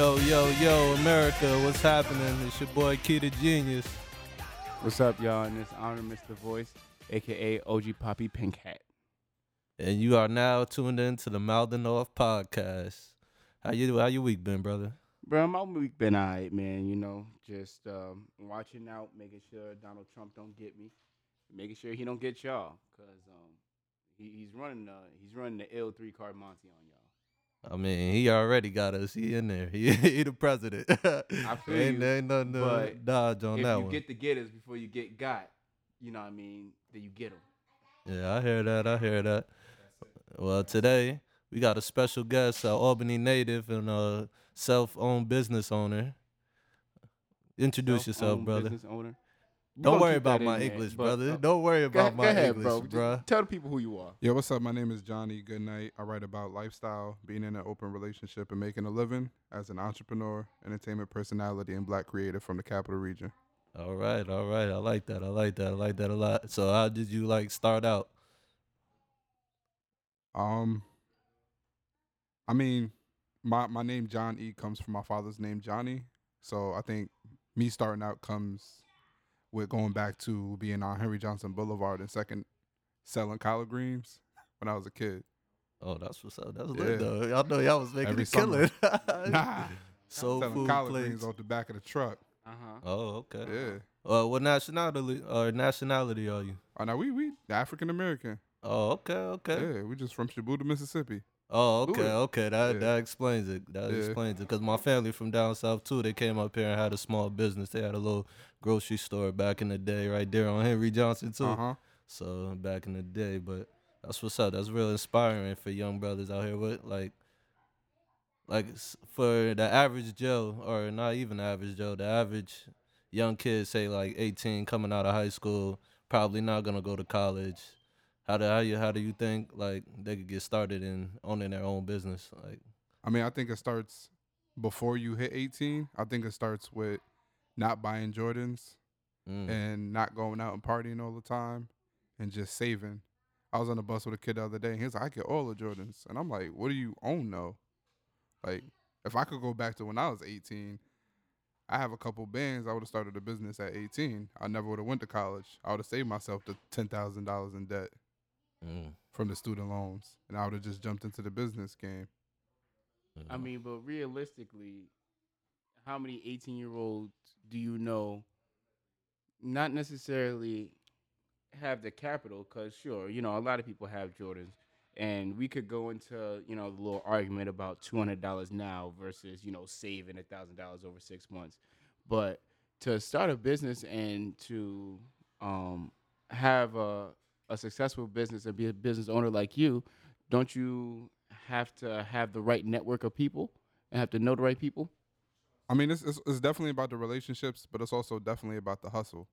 Yo, yo, yo, yo, America, what's happening? It's your boy Key the Genius. What's up, y'all? And this honor Mr. Voice, aka OG Poppy Pink Hat. And you are now tuned in to the Malden North podcast. How you how your week been, brother? Bro, my week been alright, man. You know, just um, watching out, making sure Donald Trump don't get me, making sure he don't get y'all, cause um, he, he's running uh, he's running the L three card Monty on y'all. I mean, he already got us. He in there. He, he the president. I feel ain't, you, ain't nothing to dodge on if that you one. get the getters before you get got, you know what I mean? Then you get them. Yeah, I hear that. I hear that. Well, today we got a special guest, an Albany native and a self-owned business owner. Introduce yourself, brother. Business owner. We Don't worry about my there, English, but, brother. uh, Don't worry about ahead- my ahead, English, bro. bruh. Tell the people who you are. Yo, what's up? My name is Johnny Goodnight. I write about lifestyle, being in an open relationship, and making a living as an entrepreneur, entertainment personality, and black creative from the capital region. All right, all right. I like that. I like that. I like that a lot. So, how did you like start out? Um, I mean, my my name John E comes from my father's name Johnny, so I think me starting out comes with going back to being on Henry Johnson Boulevard and second selling collard greens when I was a kid. Oh, that's what's up. That's Yeah. lit though. Y'all know y'all was making Every a killing. Nah, Soul selling food collard plates. greens off the back of the truck. Uh huh. Oh, okay. Yeah. Uh, what nationality or nationality are you? Oh, now we we African American. Oh, okay, okay. Yeah, we just from Shubuta, Mississippi. Oh, okay, okay. That Yeah. that explains it. That Yeah. explains it. Cause my family from down south too. They came up here and had a small business. They had a little grocery store back in the day, right there on Henry Johnson too. Uh huh. So back in the day, but that's what's up. That's real inspiring for young brothers out here. With like, like for the average Joe, or not even the average Joe, the average young kid, say like 18, coming out of high school, probably not gonna go to college. How do how you how do you think like they could get started in owning their own business? Like, I mean, I think it starts before you hit 18. I think it starts with not buying Jordans mm, and not going out and partying all the time and just saving. I was on the bus with a kid the other day, and he was like, I get all the Jordans. And I'm like, what do you own, though? Like, if I could go back to when I was 18, I have a couple bands. I would have started a business at 18. I never would have went to college. I would have saved myself the $10,000 in debt mm, from the student loans, and I would have just jumped into the business game. I mm. mean, but realistically, how many 18 year olds do you know not necessarily have the capital? Because, sure, you know, a lot of people have Jordans. And we could go into, you know, the little argument about $200 now versus, you know, saving a $1,000 over six months. But to start a business and to um, have a, a successful business and be a business owner like you, don't you have to have the right network of people and have to know the right people? I mean, it's, it's it's definitely about the relationships, but it's also definitely about the hustle.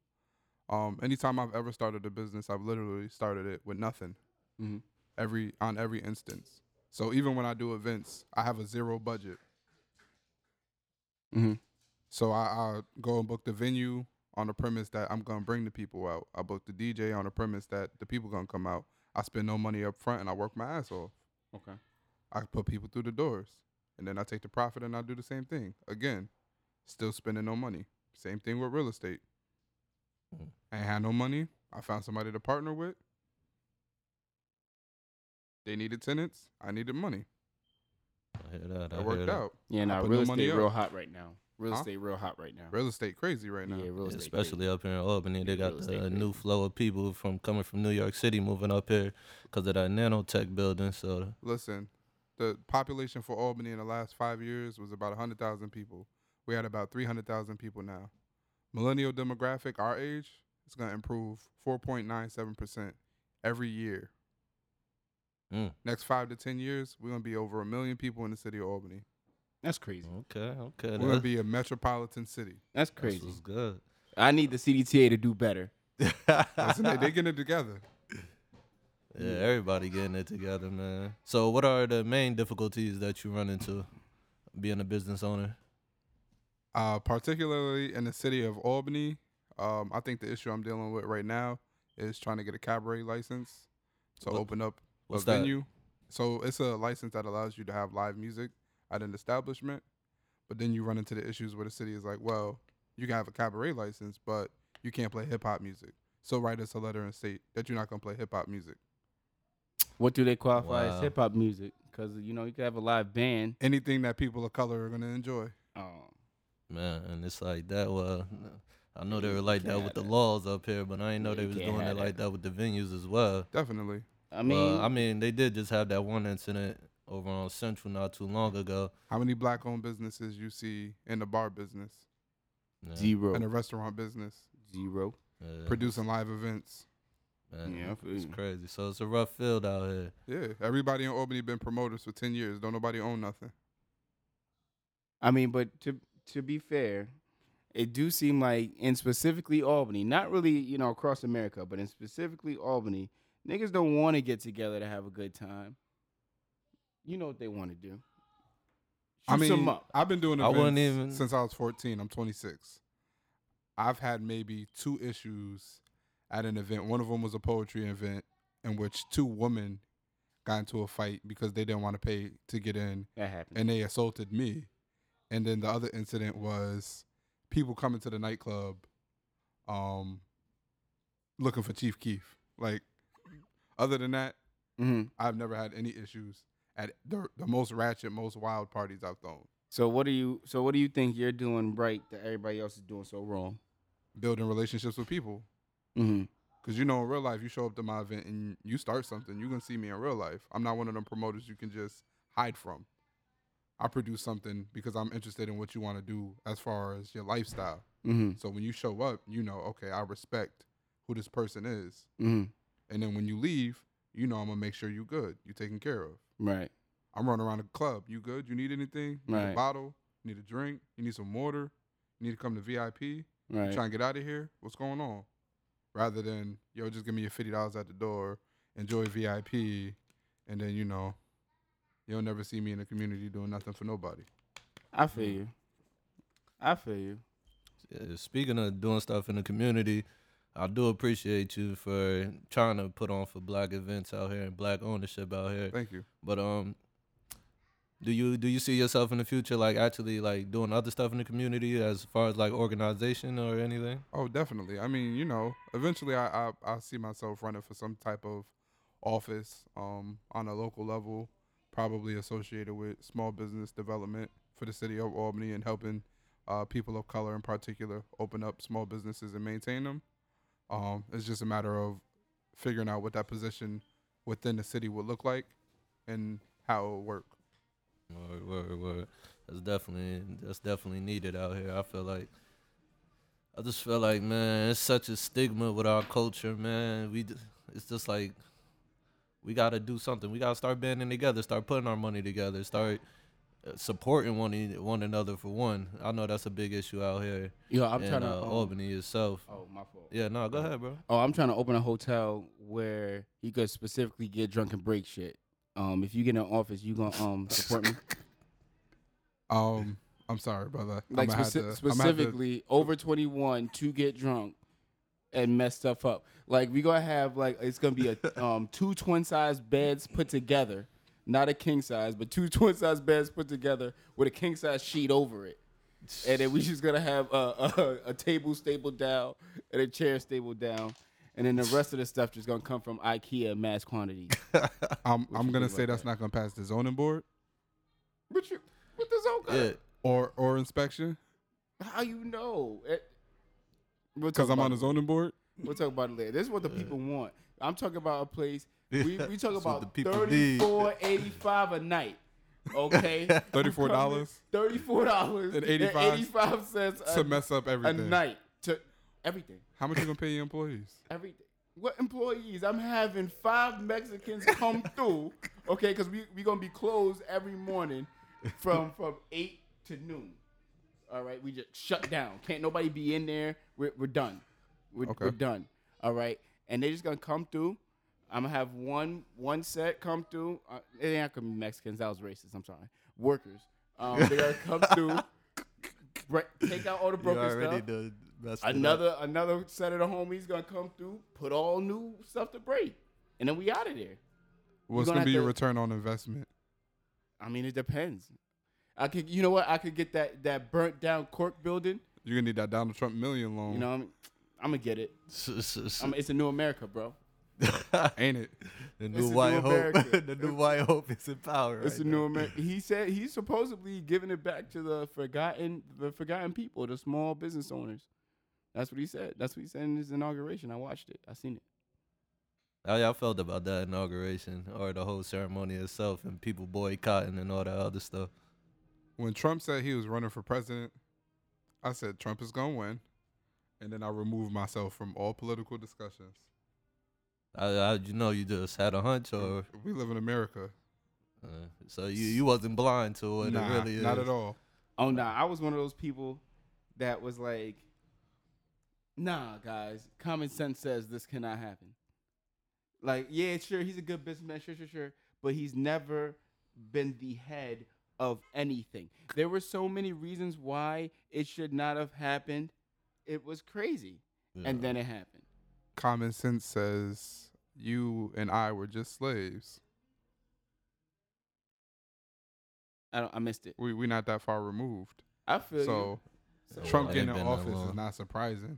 Um, anytime I've ever started a business, I've literally started it with nothing. Mhm. Every on every instance. So even when I do events, I have a zero budget. Mm-hmm. So I, I go and book the venue on the premise that I'm gonna bring the people out. I book the DJ on the premise that the people gonna come out. I spend no money up front and I work my ass off. Okay. I put people through the doors, and then I take the profit and I do the same thing again. Still spending no money. Same thing with real estate. Mm. I ain't had no money. I found somebody to partner with. They needed tenants. I needed money. I hear that. I It hear worked that. out. Yeah, I now put real no money estate up. real hot right now. Real Huh? estate real hot right now. Real estate crazy right now. Yeah, real estate. especially up here in Albany, they Yeah, got the, a crazy. new flow of people from coming from New York City moving up here because of that nanotech building. So Listen, the population for Albany in the last five years was about 100,000 people. We had about 300,000 people now. Millennial demographic, our age, is going to improve 4.97% every year. Mm. Next five to 10 years, we're going to be over a million people in the city of Albany. That's crazy. okay, okay, We're going to be a metropolitan city. That's that's crazy. what's good. I need the CDTA to do better. Listen, they, they getting it together. Yeah, everybody getting it together, man. So, what are the main difficulties that you run into being a business owner? Uh, particularly in the city of Albany, um, I think the issue I'm dealing with right now is trying to get a cabaret license to What- open up What's a that? venue. So it's a license that allows you to have live music at an establishment. But then you run into the issues where the city is like, well, you can have a cabaret license, but you can't play hip hop music. So write us a letter and state that you're not gonna play hip hop music. What do they qualify Wow. as hip hop music? Because you know you could have a live band. Anything that people of color are gonna enjoy. Oh, Man, and it's like that. Well, I know they were like that can't with the laws up here, but I didn't know Yeah, they was doing have it like that. that with the venues as well. Definitely. I mean, Well, I mean, they did just have that one incident over on Central not too long ago. How many black owned businesses you see in the bar business Yeah, zero, In the restaurant business zero. yeah, producing live events? man, Yeah, it's you. crazy. So it's a rough field out here. Yeah. Everybody in Albany been promoters for ten years. Don't nobody own nothing. I mean, but to to be fair, it do seem like in specifically Albany, not really you know across America, but in specifically Albany, niggas don't want to get together to have a good time. You know what they want to do. Shoot I mean, some up. I've been doing I events wouldn't even- since I was 14. I'm 26. I've had maybe two issues at an event. One of them was a poetry event in which two women got into a fight because they didn't want to pay to get in That happened. and they assaulted me. And then the other incident was people coming to the nightclub um looking for Chief Keef. Like other than that, hmm I've never had any issues at the, the most ratchet, most wild parties I've thrown. So what do you? So what do you think you're doing right that everybody else is doing so wrong? Building relationships with people. Mm-hmm. Cause you know in real life, you show up to my event and you start something, you gonna see me in real life. I'm not one of them promoters you can just hide from. I produce something because I'm interested in what you want to do as far as your lifestyle. Mm-hmm. So when you show up, you know, okay, I respect who this person is. Mm-hmm. And then when you leave, you know I'm gonna make sure you're good, you're taken care of. Right. I'm running around the club. You good? You need anything? You need a bottle? You need a drink? You need some water? You need to come to VIP? Right. trying to get out of here? What's going on? Rather than yo, just give me your fifty dollars at the door, enjoy VIP, and then you know, you'll never see me in the community doing nothing for nobody. I feel you. I feel you. Yeah, speaking of doing stuff in the community, I do appreciate you for trying to put on for black events out here and black ownership out here. Thank you. But um, do you do you see yourself in the future like actually like doing other stuff in the community as far as like organization or anything? Oh, definitely. I mean, you know, eventually I I, I see myself running for some type of office um on a local level, probably associated with small business development for the city of Albany and helping uh, people of color in particular open up small businesses and maintain them. Um, it's just a matter of figuring out what that position within the city would look like and how it would work. Word, word, word. That's definitely that's definitely needed out here. I feel like I just feel like man, it's such a stigma with our culture, man. We it's just like we gotta do something. We gotta start banding together, start putting our money together, start supporting one e- one another for one. I know that's a big issue out here Yo, I'm in trying to uh, um, Albany itself. Oh, my fault. Yeah, no, go ahead, bro. Oh, I'm trying to open a hotel where you could specifically get drunk and break shit. Um, if you get in an office, you gonna um support me? Um, I'm sorry, brother. Like I'ma have speci- I'ma to- specifically over 21 to get drunk and mess stuff up. Like we gonna have like it's gonna be a um two twin size beds put together, not a king size, but two twin size beds put together with a king size sheet over it. And then we just gonna have a, a, a table stapled down and a chair stapled down, and then the rest of the stuff just gonna come from IKEA mass quantities. I'm I'm gonna say that's that? not gonna pass the zoning board What you? What the zone? Yeah, or or inspection How you know? It, we'll because I'm on the zoning board. We'll talk about it later. This is what the people want. I'm talking about a place. We we talk about the people thirty four eighty five a night. Okay, $34? Thirty four dollars 85 cents to a, mess up everything a night to everything. How much you gonna pay your employees? Everything. What employees? I'm having five Mexicans come through. Okay, because we we gonna be closed every morning from from eight to noon. All right, we just shut down. Can't nobody be in there. We're we're done. We're, Okay. we're done. All right, and they just gonna come through. I'm gonna have one one set come through. Uh, it ain't gonna be Mexicans. That was racist. I'm sorry. Workers. Um, they're gonna come through. Bre- take out all the you broken stuff. done messed up. Another another set of the homies gonna come through, put all new stuff to break, and then we out of there. What's gonna gonna be have your to- return on investment? I mean, it depends. I could, you know what? I could get that that burnt down cork building. You're gonna need that Donald Trump million loan. You know, I'm, I'm gonna get it. I'm, it's a new America, bro. ain't it? the It's new new white hope. The new white hope is in power. It's right a new. America. He said he's supposedly giving it back to the forgotten, the forgotten people, the small business owners. That's what he said. That's what he said in his inauguration. I watched it. I seen it. How y'all felt about that inauguration or the whole ceremony itself and people boycotting and all that other stuff? When Trump said he was running for president, I said Trump is gonna win, and then I removed myself from all political discussions. I, I, you know, you just had a hunch, or We live in America. uh, so you you wasn't blind to what nah, it really is. not at all. Oh nah, I was one of those people that was like, nah, guys, common sense says this cannot happen. Like, yeah, sure, he's a good businessman, sure, sure, sure, but he's never been the head of anything. There were so many reasons why it should not have happened. It was crazy, and then it happened. Common sense says you and I were just slaves. I don't, I missed it. We we not that far removed. I feel So you. Yeah, Trump well, getting in office is not surprising.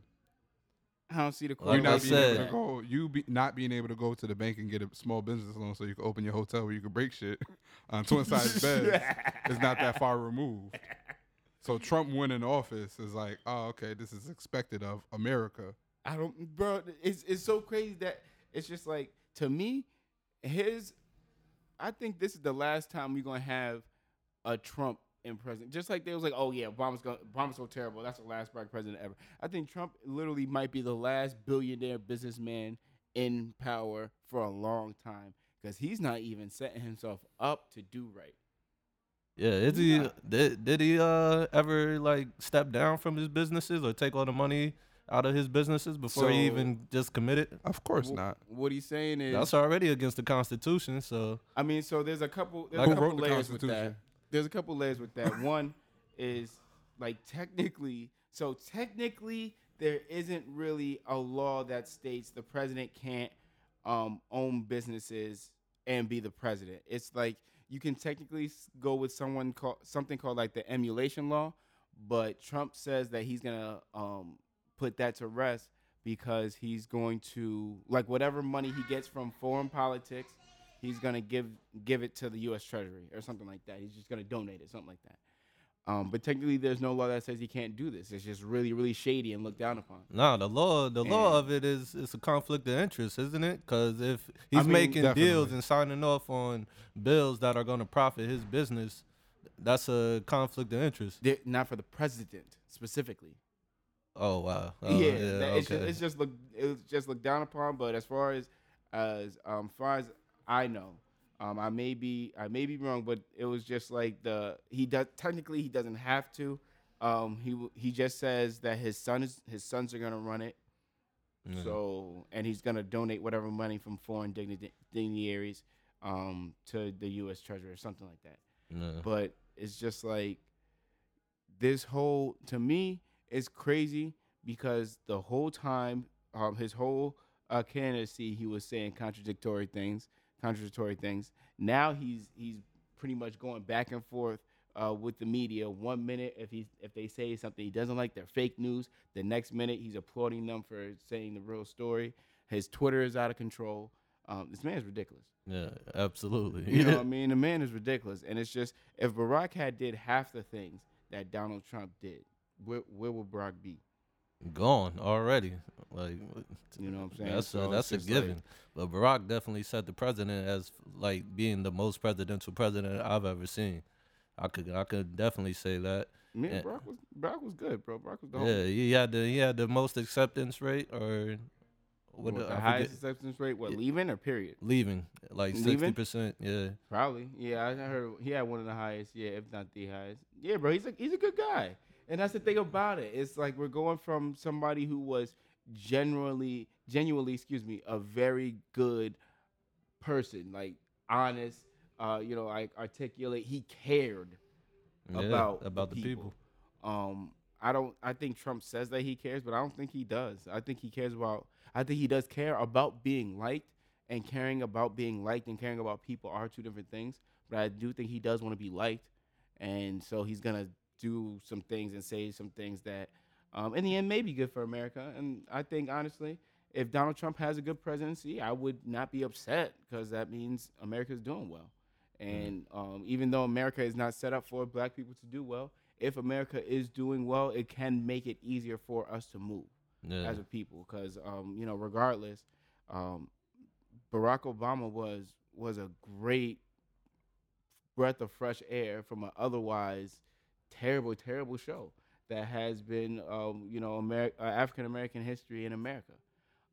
I don't see the Like you I not correlation being said- able to go, you be not being able to go to the bank and get a small business loan so you can open your hotel where you can break shit on twin size beds that. is not that far removed. So Trump winning office is like, oh, okay, this is expected of America. I don't, bro. It's it's so crazy that it's just like to me, his. I think this is the last time we're gonna have a Trump in president. Just like they was like, oh yeah, Obama's going Obama's so terrible. That's the last black president ever. I think Trump literally might be the last billionaire businessman in power for a long time because he's not even setting himself up to do right. Yeah, is he did, did he uh ever like step down from his businesses or take all the money out of his businesses before he even just committed? Of course Wh- not. What he's saying is, That's already against the Constitution. So I mean, so there's a couple. There's Like- a couple wrote the layers with that. There's a couple layers with that. One is like technically, so technically there isn't really a law that states the president can't um, own businesses and be the president. It's like you can technically go with someone called something called like the emolument law, but Trump says that he's gonna um, put that to rest because he's going to like whatever money he gets from foreign politics he's gonna give give it to the U.S. Treasury or something like that. He's just gonna donate it, something like that. Um, but technically, there's no law that says he can't do this. It's just really, really shady and looked down upon. nah, the law the law of it is it's a conflict of interest, isn't it? Because if he's mean, making deals and signing off on bills that are going to profit his business, that's a conflict of interest. They're, not for the president specifically. Oh wow. Oh, yeah, yeah, that- it's, okay. just, it's just look it's just looked down upon. But as far as as um far as I know, um I may be I may be wrong, but it was just like the he does technically he doesn't have to. Um he he just says that his son is his sons are gonna run it. Yeah. So and he's gonna donate whatever money from foreign dignitaries um to the U.S. Treasury or something like that Yeah. but it's just like this whole to me is crazy because the whole time um his whole uh candidacy he was saying contradictory things contradictory things now he's he's pretty much going back and forth uh, with the media one minute if he if they say something he doesn't like they're fake news the next minute he's applauding them for saying the real story his twitter is out of control um, this man is ridiculous yeah, absolutely. you know what I mean? The man is ridiculous. And it's just if Barack had did half the things that Donald Trump did, where where would Barack be? gone already. Like You know what I'm saying? That's So a, that's a just like- given. but Barack definitely set the president as like being the most presidential president I've ever seen. I could I could definitely say that. Man, Yeah. Barack was Barack was good, bro. Barack was the Yeah, he had the he had the most acceptance rate or What, what the forget- highest acceptance rate? What Yeah. leaving or period? leaving like sixty percent. Yeah, Probably. Yeah, I heard he had one of the highest. Yeah, if not the highest. Yeah, bro. He's a he's a good guy. And that's the thing about it. It's like we're going from somebody who was generally, genuinely, excuse me, a very good person, like honest, uh, you know, like articulate. He cared yeah, about about the people. Um, I don't. I think Trump says that he cares, but I don't think he does. I think he cares about. I think he does care about being liked, and caring about being liked and caring about people are two different things. But I do think he does want to be liked, and so he's gonna do some things and say some things that, um, in the end, may be good for America. And I think honestly, if Donald Trump has a good presidency, I would not be upset because that means America is doing well. And um, even though America is not set up for black people to do well, if America is doing well, it can make it easier for us to move Yeah. as a people. Because um, you know, regardless, um, Barack Obama was was a great breath of fresh air from an otherwise terrible, terrible show that has been, um, you know, Amer- uh, African American history in America.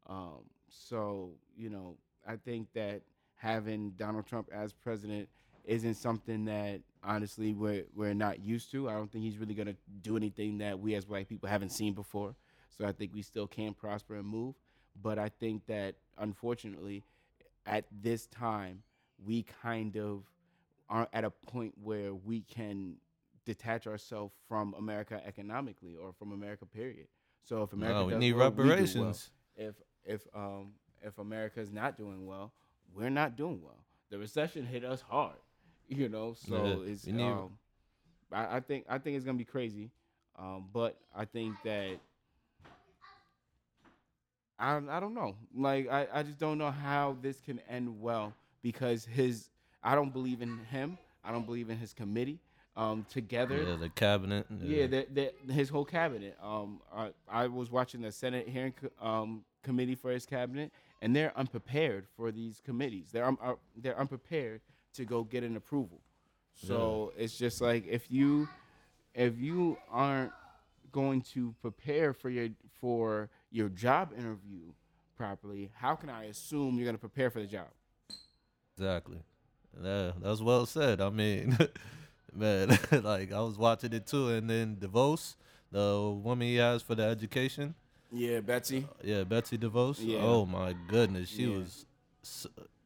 Um, so, you know, I think that having Donald Trump as president isn't something that honestly we're we're not used to. I don't think he's really gonna do anything that we as black people haven't seen before. So I think we still can prosper and move. But I think that unfortunately, at this time, we kind of aren't at a point where we can detach ourselves from America economically or from America period. So if America No, we need well, we do well reparations. if if um if America is not doing well, we're not doing well. The recession hit us hard, you know. So Yeah, it's we um, I, I think I think it's gonna be crazy, um, but I think that I I don't know. Like I I just don't know how this can end well because his I don't believe in him. I don't believe in his committee. Um, together, Yeah, the cabinet. yeah, that that his whole cabinet. Um, I, I was watching the Senate hearing um committee for his cabinet, and they're unprepared for these committees. They're um, are, they're unprepared to go get an approval. So it's just like if you if you aren't going to prepare for your for your job interview properly, how can I assume you're going to prepare for the job? Exactly. Yeah, that's well said. I mean, man, like I was watching it too, and then DeVos, the woman he has for the education, Yeah, Betsy. yeah, Betsy DeVos. Yeah. Oh my goodness, she Yeah. was.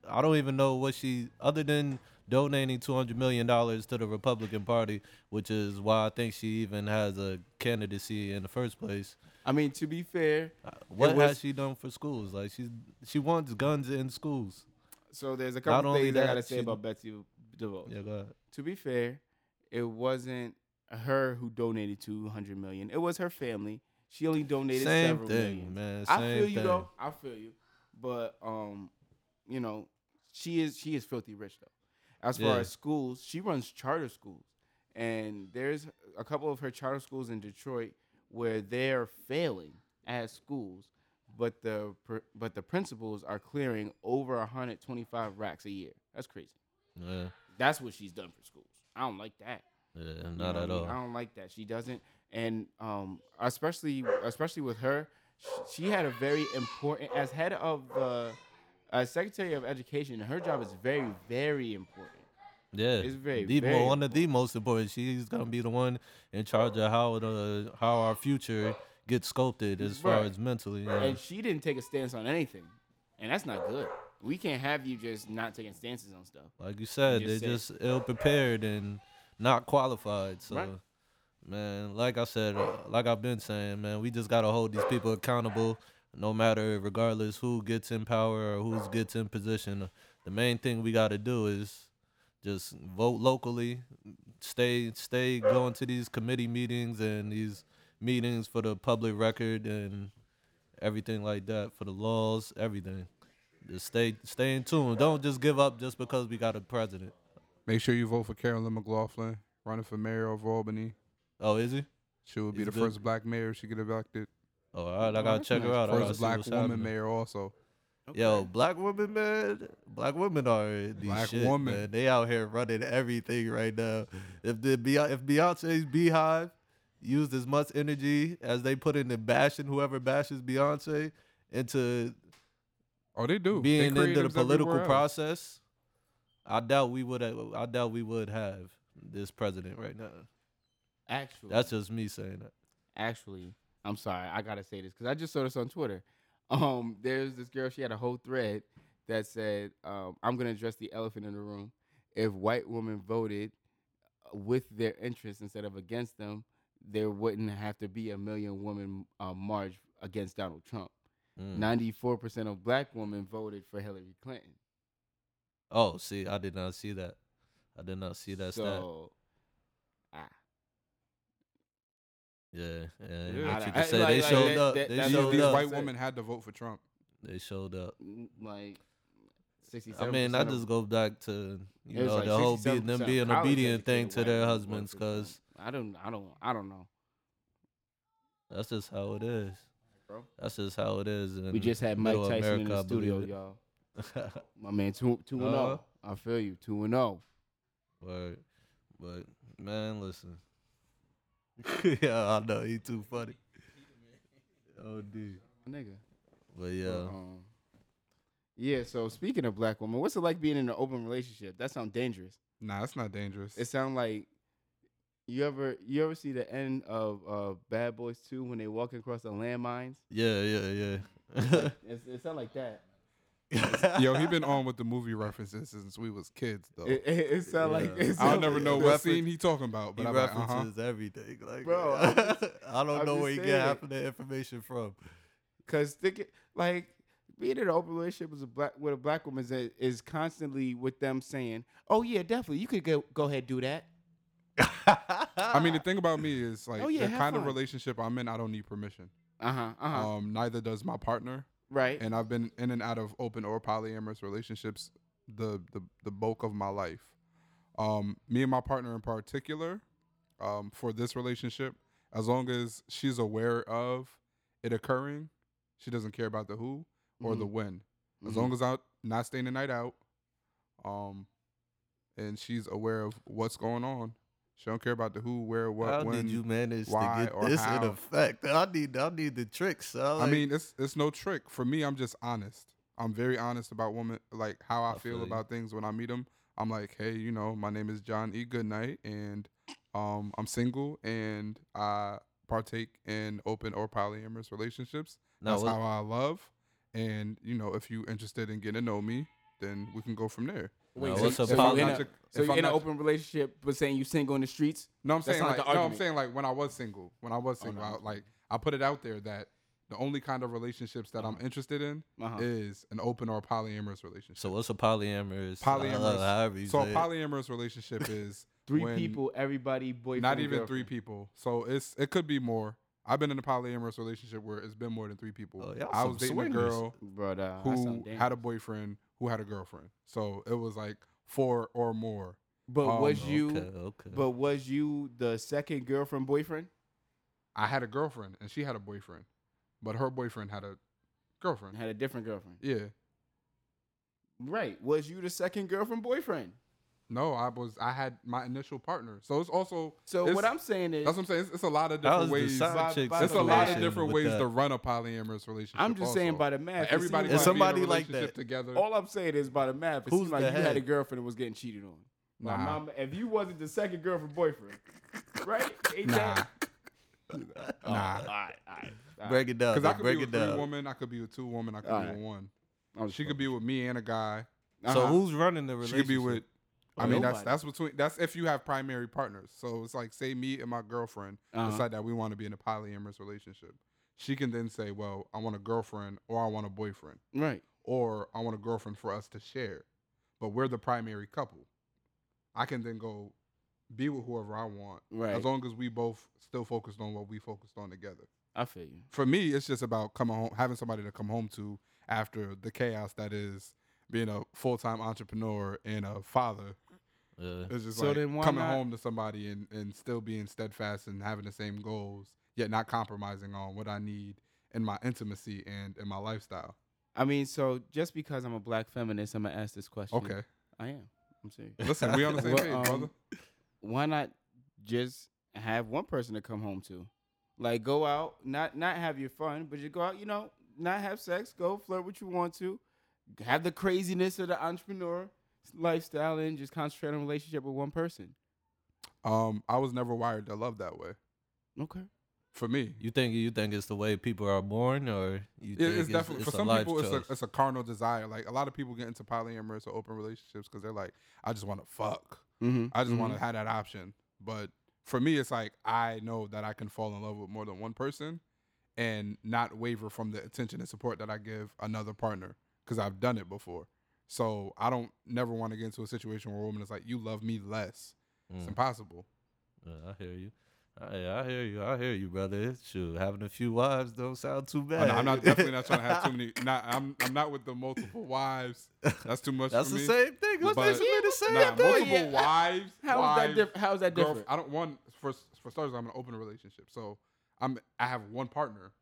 I don't even know what she, other than donating two hundred million dollars to the Republican Party, which is why I think she even has a candidacy in the first place. I mean, to be fair, Uh, What was- has she done for schools? Like she's she wants guns in schools. so there's a Not couple only things I that, got to say she- about Betsy DeVos. Yeah, go ahead. to be fair, it wasn't her who donated two hundred million. It was her family. She only donated Same several thing, millions. man. I feel you thing. though. I feel you. But um, you know, she is she is filthy rich though. As far Yeah. as schools, she runs charter schools, and there's a couple of her charter schools in Detroit where they're failing as schools, but the pr- but the principals are clearing over 125 racks a year. That's crazy. Yeah, That's what she's done for schools. I don't like that. yeah, You not know what I at all. I don't like that. She doesn't, and um, especially especially with her, sh- she had a very important as head of the as Secretary of Education. Her job is very very important. Yeah, It's very, the, very one of the most important. She's gonna be the one in charge of how the how our future gets sculpted as far as mentally. Yeah. And she didn't take a stance on anything, and that's not good. We can't have you just not taking stances on stuff. like you said, just they're just ill prepared and not qualified. So, Right. man, like I said, uh, like I've been saying, man, we just gotta hold these people accountable, no matter regardless who gets in power or who gets in position. The main thing we gotta do is just vote locally, stay stay going to these committee meetings and these meetings for the public record and everything like that for the laws, everything. Just stay stay in tune. Don't just give up just because we got a president. Make sure you vote for Carolyn McLaughlin, running for mayor of Albany. Oh, is he? She will be He's the good. first black mayor she get elected. Oh, all right. I Oh, gotta check her out. I gotta First see black what's woman happening. mayor also. Yo, black women, man. Black women are the Black shit, woman. man. They out here running everything right now. If the Bey- if Beyonce's BeyHive used as much energy as they put into bashing whoever bashes Beyonce into Oh, they do. They being into the political process, I doubt we would. Have, I doubt we would have this president right now. Actually, That's just me saying that. actually, I'm sorry, I gotta say this because I just saw this on Twitter. Um, there's this girl. She had a whole thread that said, um, "I'm gonna address the elephant in the room. If white women voted uh, with their interests instead of against them, there wouldn't have to be a million woman uh, march against Donald Trump. Mm. Ninety-four percent of black women voted for Hillary Clinton. Oh, see, I did not see that. I did not see that stat. so, ah. Yeah, yeah. Yeah. What I- you I- can say like- they like showed that- up. that- they that's These, showed these up. white women had to vote for Trump. They showed up. Mm, like sixty. I mean, I just go back to you know like the whole be, them being obedient thing to their husbands, cause I don't, I don't, I don't know. that's just how it is. Bro. That's just how it is. In We just had Mike Tyson America, in the studio, it. y'all. My man, two, two and zero. I feel you, two and oh. zero. Word. But man, listen. yeah, I know he too funny. Oh, dude. nigga. But yeah, Um, yeah. So speaking of black women, what's it like being in an open relationship? That sounds dangerous. Nah, that's not dangerous. It sounds like you ever you ever see the end of uh, Bad Boys Two when they walk across the landmines? yeah, yeah, yeah. It, it sounds like that. Yo, he been on with the movie references since we was kids, though. It, it, it sound like Yeah. it I'll sound never know what reference- scene he talking about, he but I'm like, uh huh. references everything. Like, Bro, I'm just- I don't I'm know where he get half of the information from. Cause think it- like being in an open relationship with a black with a black woman is, is constantly with them saying, "Oh yeah, definitely, you could go go ahead do that." I mean, the thing about me is like Oh, yeah, the kind of relationship I'm in, I don't need permission. Uh huh. Uh huh. Um, neither does my partner, right. and I've been in and out of open or polyamorous relationships the the the bulk of my life. Um, me and my partner in particular, um, for this relationship, as long as she's aware of it occurring, she doesn't care about the who or the Mhm. when. As Mhm. long as I'm not staying the night out, um, and she's aware of what's going on, she don't care about the who, where, what, How when. did you manage why, to get this how. in effect? I need, I need the tricks. son. I mean, it's it's no trick for me. I'm just honest. I'm very honest about women, like how I, I feel, feel about things when I meet them. I'm like, hey, you know, my name is John E. Goodnight, and um, I'm single, and I partake in open or polyamorous relationships. now, That's how I love, and you know, if you're interested in getting to know me, then we can go from there. Now, so, what's so a you poly- in not a, to- so if you're I'm in an not- open relationship, but saying you single in the streets? No, I'm That's saying not like the no, I'm argument. saying like when I was single, when I was Oh, single, no, I, like I put it out there that the only kind of relationships that I'm Uh-huh. interested in Uh-huh. is an open or polyamorous relationship. so what's a polyamorous? Polyamorous. Uh, however you So a say it. polyamorous relationship is Three when- people, everybody, boyfriend. not and even three girlfriend. people. So it's it could be more. I've been in a polyamorous relationship where it's been more than three people. Oh, y'all I some was dating swingers. a girl But uh, that who sound had a boyfriend who had a girlfriend. So it was like four or more. But um, was you? Okay, okay. But was you the second girlfriend boyfriend? I had a girlfriend and she had a boyfriend, but her boyfriend had a girlfriend. Had a different girlfriend. Yeah. Right. Was you the second girlfriend boyfriend? No, I was. I had my initial partner. So it's also. So it's- what I'm saying is, That's what I'm saying. It's, it's a lot of different ways. by- by It's a lot of different ways that? to run a polyamorous relationship. I'm just saying by the math. Like, everybody seems Is might like- be in somebody like that? together. All I'm saying is by the math. It Who's seems like the you had a girlfriend and was getting cheated on. My Nah. mom, if you wasn't the second girlfriend boyfriend, right? Ain't Nah, that? Oh, nah. all right, all right, all right. break it down. Because I could break be it with three down. women. I could be with two women. I could All be right. with one. She could be with me and a guy. So Uh-huh. who's running the She relationship? could be with. I mean, that's that's between. That's if you have primary partners. So it's like, say me and my girlfriend Uh-huh. decide that we want to be in a polyamorous relationship. She can then say, "Well, I want a girlfriend, or I want a boyfriend, right. or I want a girlfriend for us to share." But we're the primary couple. I can then go be with whoever I want, Right. as long as we both still focused on what we focused on together. I feel you. For me, it's just about coming home, having somebody to come home to after the chaos that is being a full time entrepreneur and a father. Yeah. It's just So like then why coming not- home to somebody and, and still being steadfast and having the same goals, yet not compromising on what I need in my intimacy and in my lifestyle. I mean, so just because I'm a black feminist, I'm gonna ask this question. Okay. I am. I'm serious. Listen, we on the same Well, page, um, brother. Why not just have one person to come home to? Like go out, not not have your fun, but just go out. You know, not have sex. Go flirt what you want to. Have the craziness of the entrepreneur lifestyle and just concentrate on a relationship with one person. Um, I was never wired to love that way. Okay. For me, You think you think it's the way people are born, or you It- think it's definitely for a some people it's a, it's a carnal desire. Like a lot of people get into polyamorous or open relationships because they're like, I just want to fuck. Mm-hmm. I just want to have that option. But for me, it's like I know that I can fall in love with more than one person and not waver from the attention and support that I give another partner because I've done it before. So I don't never want to get into a situation where a woman is like, "You love me less." It's Mm. impossible. Uh, I hear you. I, I hear you. I hear you, brother. Shoot, having a few wives don't sound too Oh, bad. no, I'm not definitely not trying to have too many. Not I'm I'm not with the multiple wives. That's too much That's for the me. same thing. It's But- basically the same Nah, thing. multiple Yeah. wives. How is wives, that different? How is that girl- I don't want for for starters. I'm an open relationship, so I'm I have one partner.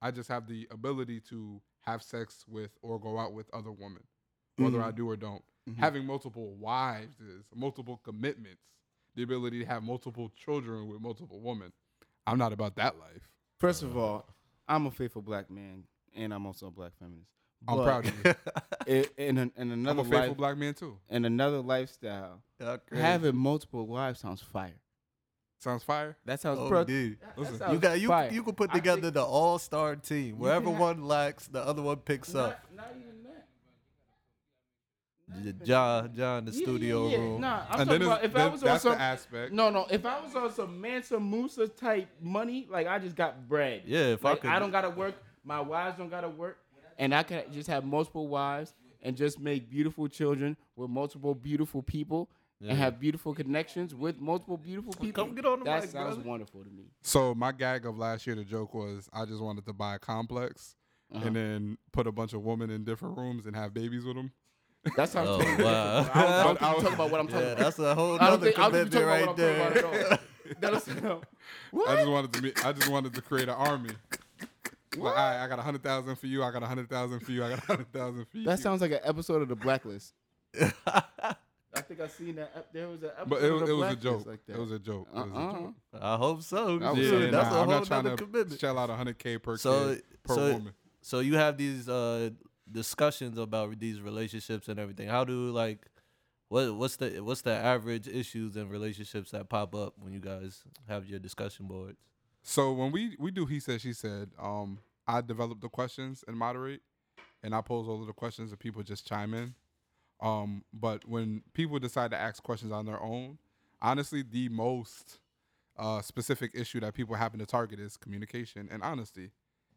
I just have the ability to have sex with or go out with other women, whether Mhm. I do or don't. Mhm. Having multiple wives is multiple commitments, the ability to have multiple children with multiple women. I'm not about that life. First of all, I'm a faithful black man, and I'm also a black feminist. I'm But proud of you. i- in an- in I'm another a faithful life, black man too. in another lifestyle, Y'all having multiple wives sounds fire. Sounds fire. That sounds Oh, bro. dude. that Listen, sounds You got you. fire. You can put together think- the all star team. Wherever one lacks, the other one picks up. Not, not even that. J- John, John, the Yeah, studio yeah, yeah. room. Nah, I'm and talking about it's- if I was on that's some the aspect. No, no. If I was on some Mansa Musa type money, like I just got bread. Yeah, if I could- I, don't gotta work. My wives don't gotta work, and I can just have multiple wives and just make beautiful children with multiple beautiful people Yeah. and have beautiful connections with multiple beautiful people. come get on the that mic, sounds brother. wonderful to me. So my gag of last year, the joke was I just wanted to buy a complex Uh-huh. and then put a bunch of women in different rooms and have babies with them. That sounds Oh, totally wow. different. I don't, I don't But I think was- talk about what I'm talking Yeah, about. that's a whole I don't other think, I don't think commitment right I'm talking there. at all. That what? I just wanted to be, I just wanted to create an army. Like, What? all right, I got a hundred thousand for you. I got a hundred thousand for you. I got a hundred thousand for you. That sounds like an episode of The Blacklist. I think I seen that. There was an episode But it, of was- The it was a joke. like that. it was a joke. It was a Uh-uh. joke. I hope so. I was Yeah, saying, that's nah, a I'm whole not trying to commitment. shell out a hundred k per So, kid per so, woman. so you have these uh discussions about these relationships and everything. How do like what what's the what's the average issues in relationships that pop up when you guys have your discussion boards? So when we we do he said she said, um, I develop the questions and moderate, and I pose all of the questions and people just chime in. Um, but when people decide to ask questions on their own, honestly, the most uh, specific issue that people happen to target is communication and honesty.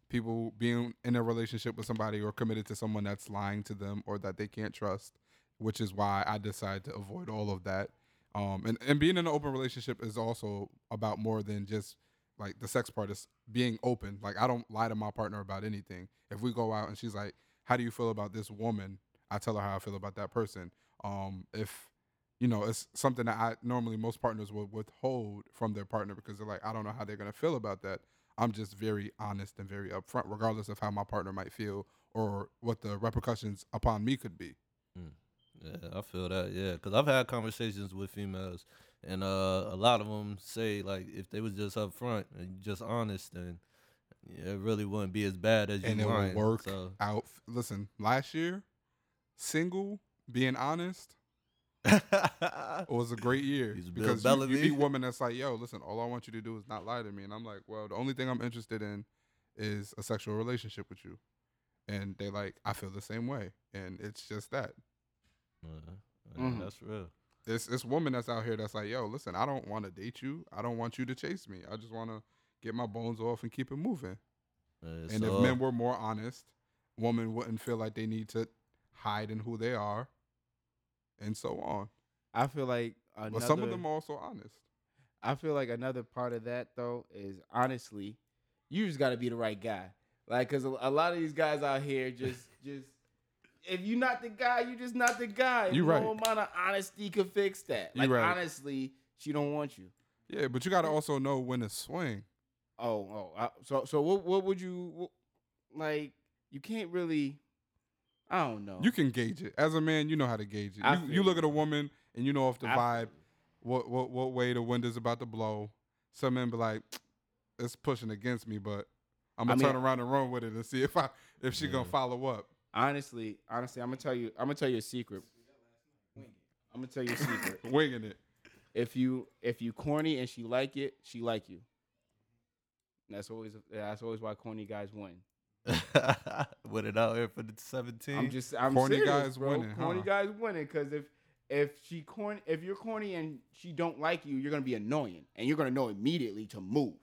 People being in a relationship with somebody or committed to someone that's lying to them or that they can't trust, which is why I decided to avoid all of that. Um, and, and being in an open relationship is also about more than just like the sex part is being open. Like I don't lie to my partner about anything. If we go out and she's like, "How do you feel about this woman?" I tell her how I feel about that person. Um, if you know, it's something that I normally most partners would withhold from their partner because they're like, I don't know how they're gonna feel about that. I'm just very honest and very upfront, regardless of how my partner might feel or what the repercussions upon me could be. Yeah, I feel that. Yeah, because I've had conversations with females, and uh, a lot of them say like if they was just upfront and just honest, then yeah, it really wouldn't be as bad as you and it lying. will work So out. Listen, last year, single, being honest, it was a great year He's Bill because you, you meet women that's like, yo, listen, all I want you to do is not lie to me, and I'm like, well, the only thing I'm interested in is a sexual relationship with you, and they like, I feel the same way, and it's just that. uh, yeah, Mhm. that's real. This this woman that's out here that's like, yo, listen, I don't want to date you, I don't want you to chase me, I just want to get my bones off and keep it moving. Uh, And so, if men were more honest, women wouldn't feel like they need to hide in who they are, and so on. I feel like another, But some of them are also honest. I feel like another part of that though is honestly, you just got to be the right guy. Like, cause a, a lot of these guys out here just, just, if you're not the guy, you're just not the guy. You no right. amount of honesty could fix that. Like, right. honestly, she don't want you. Yeah, but you got to also know when to swing. Oh, oh. I, so, so what, what would you what, like? You can't really. I don't know. You can gauge it as a man. You know how to gauge it. I You, feel you look at a woman and you know off the I vibe what what what way the wind is about to blow. Some men be like, it's pushing against me, but I'm gonna mean- turn around and run with it and see if I if she gonna follow up. honestly, honestly, I'm gonna tell you. I'm gonna tell you a secret. I'm gonna tell you a secret. Winging it. if you if you corny and she like it, she like you. That's always that's always why corny guys win. With it out here for the 17. I'm just I'm Corny serious, guys bro. winning, Corny huh? guys winning because if if she corny if you're corny and she don't like you, you're gonna be annoying and you're gonna know immediately to move.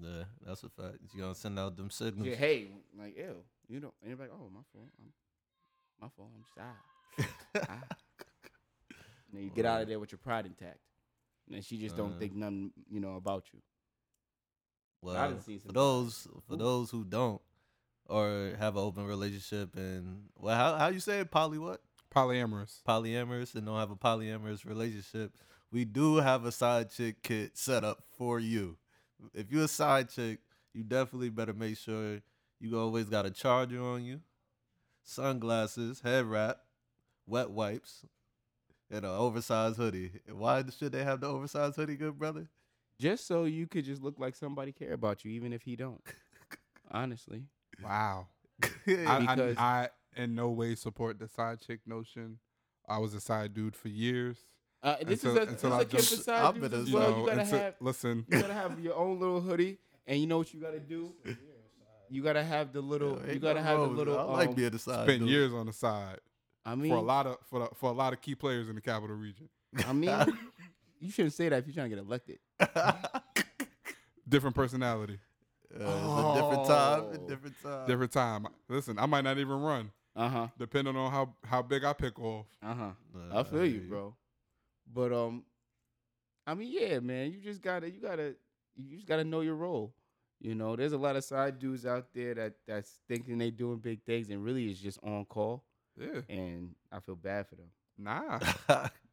yeah, that's a fact. You're gonna send out them signals. Say, hey, like ew, you don't. And you're like, oh my fault, I'm, my fault. I'm just ah. ah. And you get out of there with your pride intact. and she just don't Uh. think nothing, you know, about you. Well, done seen for those for Ooh. those who don't or have an open relationship and well, how how you say it? Poly what? Polyamorous. Polyamorous and don't have a polyamorous relationship. We do have a side chick kit set up for you. If you're a side chick, you definitely better make sure you always got a charger on you, sunglasses, head wrap, wet wipes, and an oversized hoodie. Why should they have the oversized hoodie, good brother? Just so you could just look like somebody care about you, even if he don't. Honestly, Wow. I, Because- I, I in no way support the side chick notion. I was a side dude for years. uh, this Until- is a, this until is I a kid for side I'm dudes gonna- as You well. know, you gotta until- have listen. you gotta have your own little hoodie, and you know what you gotta do. You gotta have the little. Yo, you gotta nothing have the wrong with it. little. I like um, being the side. Spent dude. years on the side I mean, for a lot of for the, for a lot of key players in the capital region. I mean, you shouldn't say that if you're trying to get elected. Different personality, Uh, it's a different time. A Oh. different time. different time. Listen, I might not even run, Uh huh. depending on how how big I pick off. Uh huh. Nah, I feel you, bro. But um, I mean, yeah, man, you just gotta, you gotta, you just gotta know your role. You know, there's a lot of side dudes out there that that's thinking they doing big things and really is just on call, Yeah, and I feel bad for them. nah.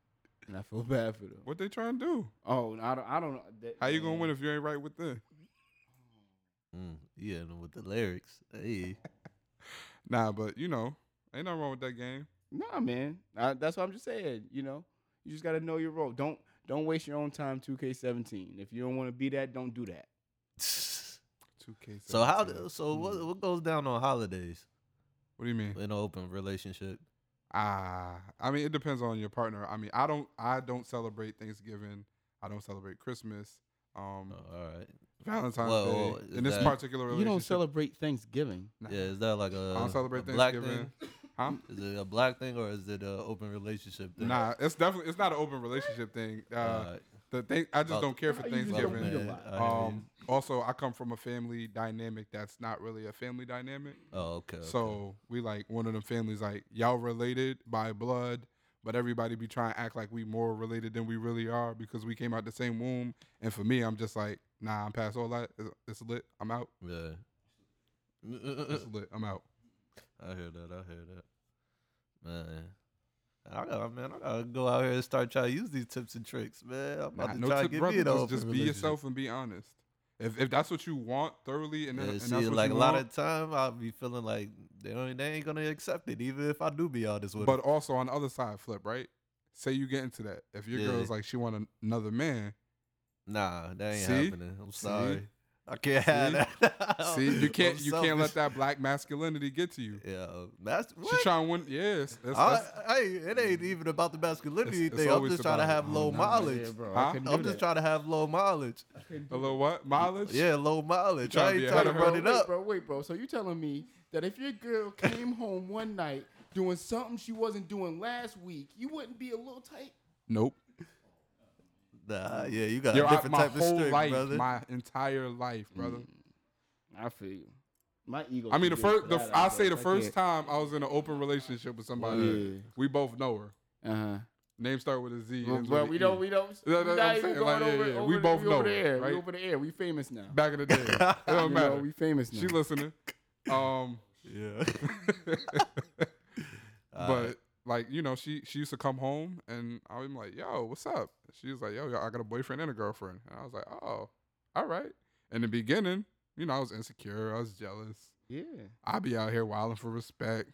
And I feel bad for them. What they trying to do? Oh, I don't, I don't know. that- How you gonna win if you ain't right with them? Mm, yeah, and with the lyrics. Hey. Nah, but you know, ain't nothing wrong with that game. Nah, man. I, that's what I'm just saying. You know, you just gotta know your role. Don't don't waste your own time. 2K17. If you don't want to be that, don't do that. Two K. so how? do- So what? What goes down on holidays What do you mean? in an open relationship? Ah, I mean, it depends on your partner. I mean, I don't, I don't celebrate Thanksgiving. I don't celebrate Christmas. Um, Oh, all right. Valentine's well, Day. well, is In this that- particular You don't celebrate Thanksgiving. Nah. Yeah, is that like a, I don't celebrate a black Thanksgiving. thing? Huh? Is it a black thing or is it an open relationship thing? Nah, it's definitely it's not an open relationship thing. Uh, Alright. the thing I just don't care for How you just don't Thanksgiving. eat Man, lot. I hear you. Um, also, I come from a family dynamic that's not really a family dynamic. oh, okay. okay. So we like one of them families like y'all related by blood, but everybody be trying to act like we more related than we really are because we came out the same womb. And for me, I'm just like, nah, I'm past all that. It's, lit. I'm out. yeah. It's lit. I'm out. I hear that. I hear that. Man. I got man. I gotta go out here and start trying to use these tips and tricks, man. I'm about Nah, to no try to get me an just be yourself and be honest. If if that's what you want thoroughly, and, Yeah, and see, like a lot want, of time, I'll be feeling like they don't, they ain't gonna accept it, even if I do be honest with but them. also on the other side, flip right. Say you get into that. If your Yeah. girl's like she want an- another man, Nah, that ain't See? happening. I'm sorry. I can't have that. see you can't I'm you can't let that black masculinity get to you. Yeah, that's She what? trying to win. Yes, that's, I, that's, hey, it ain't even about the masculinity It's- it's thing. I'm just trying to have oh, low nah, mileage. Yeah, bro. Huh? I couldn't I'm just that. trying to have low mileage. I couldn't do a little what mileage? Yeah, low mileage. trying I to ain't trying to run her? it wait, up. bro. Wait, bro. So you telling me that if your girl came home one night doing something she wasn't doing last week, you wouldn't be a little tight? Nope. Nah, yeah, you got Yo, a I, different my type of whole life, brother. my entire life, brother. Mm, I feel you. My ego. I mean, the first, the, I I say the. I first can't. time I was in an open relationship with somebody, Yeah. we both know her. Uh huh. Name start with a Z. Well, ends we an don't, E. we don't. No, we no, not I'm even saying, going like, yeah, over, yeah, over we the- both we over know the her, air. right? We over the air. We famous now. Back in the day, it don't You know, matter. we famous now. She listening. Um, yeah. but like you know, she she used to come home and I'm like, "Yo, what's up?" She was like, "Yo, I got a boyfriend and a girlfriend," and I was like, "Oh, all right." In the beginning, you know, I was insecure, I was jealous. yeah. I be out here wilding for respect,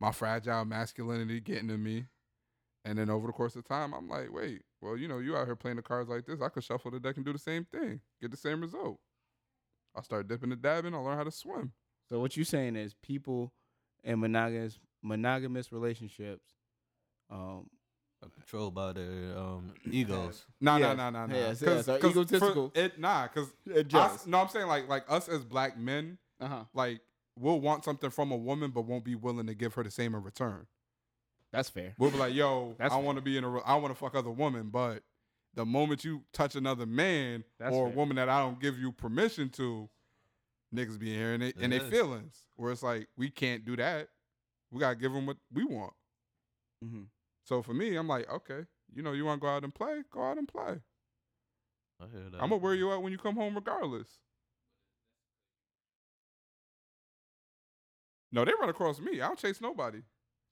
my fragile masculinity getting to me, and then over the course of time, I'm like, "Wait, well, you know, you out here playing the cards like this, I could shuffle the deck and do the same thing, get the same result." I start dipping and dabbing. I learn how to swim. So what you saying is people in monogamous monogamous relationships, um, controlled by their um, egos. Nah, Yes, nah, nah, nah, nah. yes, 'Cause- yes, are 'cause for- egotistical. It nah, cause adjust. no, I'm saying like like us as black men, Uh huh. like we'll want something from a woman, but won't be willing to give her the same in return. That's fair. We'll be like, yo, That's I want to be in a, re- I want to fuck other woman, but the moment you touch another man That's or a woman that I don't give you permission to, niggas be hearing it and they feelings. Where it's like we can't do that. We gotta give them what we want. Mm-hmm. So for me, I'm like, okay, you know, you want to go out and play, go out and play. I hear that. I'm gonna wear you out when you come home, regardless. No, they run across me. I don't chase nobody.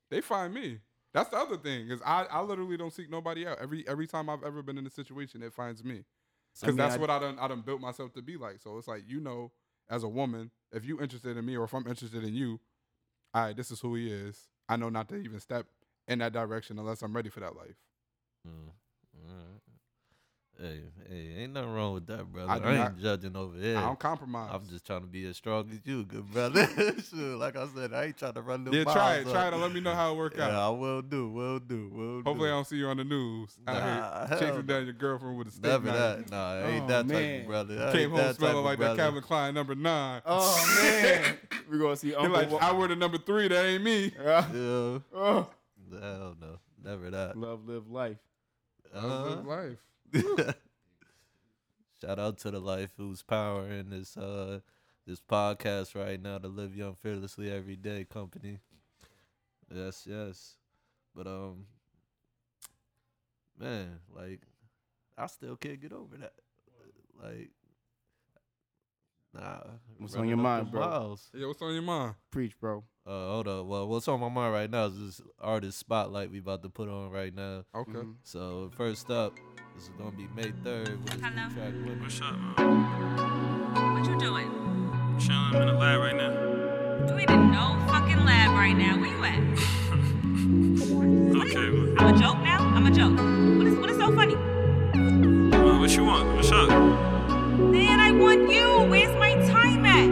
They find me. That's the other thing is I, I literally don't seek nobody out. Every every time I've ever been in a situation, it finds me I because mean, that's I- what I done I done built myself to be like. So it's like you know, as a woman, if you interested in me or if I'm interested in you, all right, this is who he is. I know not to even step in that direction unless I'm ready for that life. Mm. Hey, hey, ain't nothing wrong with that, brother. I I, ain't not- judging over here. I don't compromise. I'm just trying to be as strong as you, good brother. Sure, like I said, I ain't trying to run them yeah, try it, miles try up. it, and let me know how it work out. Yeah, I will do, will do, will Hopefully, I do. don't see you on the news. Nah, out here chasing down your girlfriend with a steak Never that. Nah, I ain't Oh, that type of brother. I Came home smelling of like that. Calvin Klein number nine. Oh man, we're gonna see Uncle. like, I wear the number three. That ain't me. Uh, Yeah, uh, hell no, never that. love, live life. Love Uh, life. Shout out to the life who's powering this uh this podcast right now, the Live Young Fearlessly Every Day company. Yes, yes. But um man, like I still can't get over that. Like nah. What's on your mind, bro? Miles. Yeah, what's on your mind? Preach, bro. Uh hold up. Well what's on my mind right now is this artist spotlight we about to put on right now. Okay. Mhm. So first up, this is gonna be May 3rd with Hello? track Women. What's up, man? What you doing? Chilling in the lab right now. You ain't in no fucking lab right now. Where you at? Okay, man. I'm a joke now? I'm a joke. What is what is so funny? Uh, what you want? What's up? Man, I want you. Where's my time at?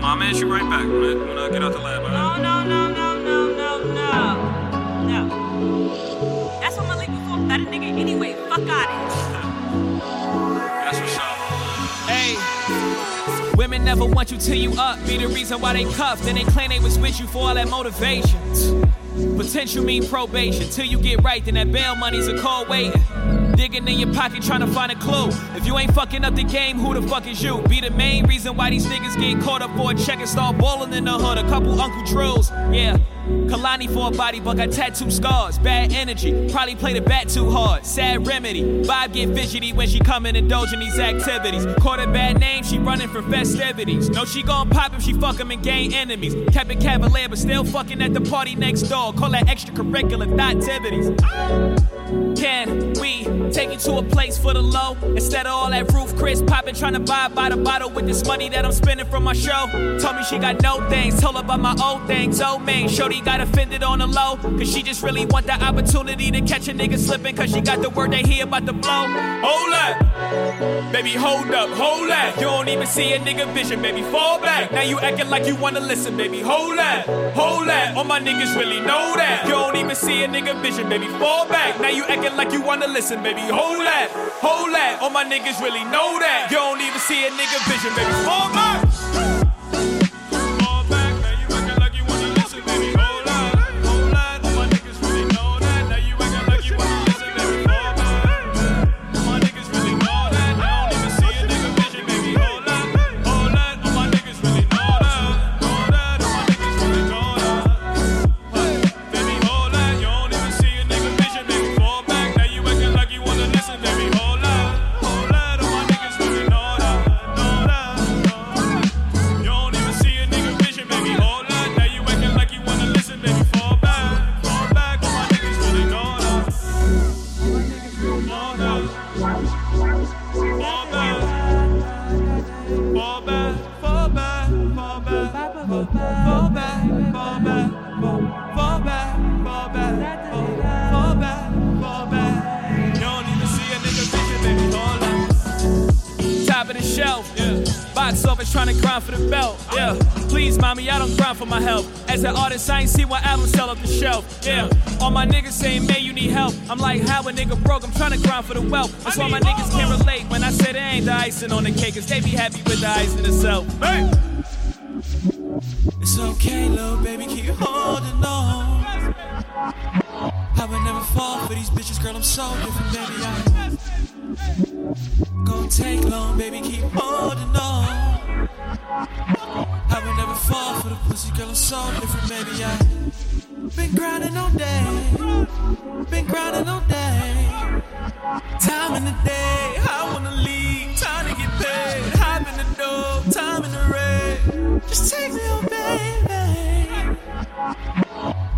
Mom, man, you right back when I, when I get out the lab. All No, no, no, no, no, no, no. No. That's what Malik before better nigga anyway. Fuck out of That's what's up. Hey. Women never want you till you up. Be the reason why they cuffed. And they claim they was with you for all that motivation. Potential mean probation. Till you get right, then that bail money's a call waiting. Digging in your pocket trying to find a clue. If you ain't fucking up the game, who the fuck is you? Be the main reason why these niggas get caught up for a check and start balling in the hood. A couple Uncle Drills, yeah. Kalani for a body, but got tattoo scars. Bad energy, probably played the bat too hard. Sad remedy. Vibe get fidgety when she come and indulge in these activities. Caught a bad name, she running for festivities. Know she gon' pop if she fuck 'em and gain enemies. Kept it cavalier, but still fucking at the party next door. Call that extracurricular activities. Can we take you to a place for the low? Instead of all that roof Chris popping, trying to buy by the bottle with this money that I'm spending from my show. Told me she got no things, told her about my old things. Oh man, Shorty got offended on the low. Cause she just really want the opportunity to catch a nigga slipping. Cause she got the word they hear about the blow. Hold up, baby, hold up, hold up. You don't even see a nigga vision, baby, fall back. Now you acting like you wanna listen, baby, hold up, hold up. All my niggas really know that. You don't even see a nigga vision, baby, fall back. Now you acting like you wanna listen, baby, hold up, hold up. All my niggas really know that. You don't even see a nigga vision, baby, fall back. Fall back, fall back, fall back, fall back, fall back, fall back, shelf, yeah. Box office trying to grind for the belt, yeah. Please, mommy, I don't grind for my help. As an artist, I ain't see one album sell off the shelf, yeah. All my niggas saying, man, you need help. I'm like, how a nigga broke? I'm trying to grind for the wealth. That's why my niggas can't relate when I say they ain't the icing on the cake, cause they be happy with the icing itself. Hey! It's okay, little baby, keep holding on. I would never fall for these bitches, girl, I'm so different, baby. I Gonna take long, baby, keep holding on. I would never fall for the pussy, girl, I'm so different, baby. I been grinding all day, been grinding all day. Time in the day, I wanna leave. Time to get paid. Hop in the door, time in the rain. Just take me home, baby.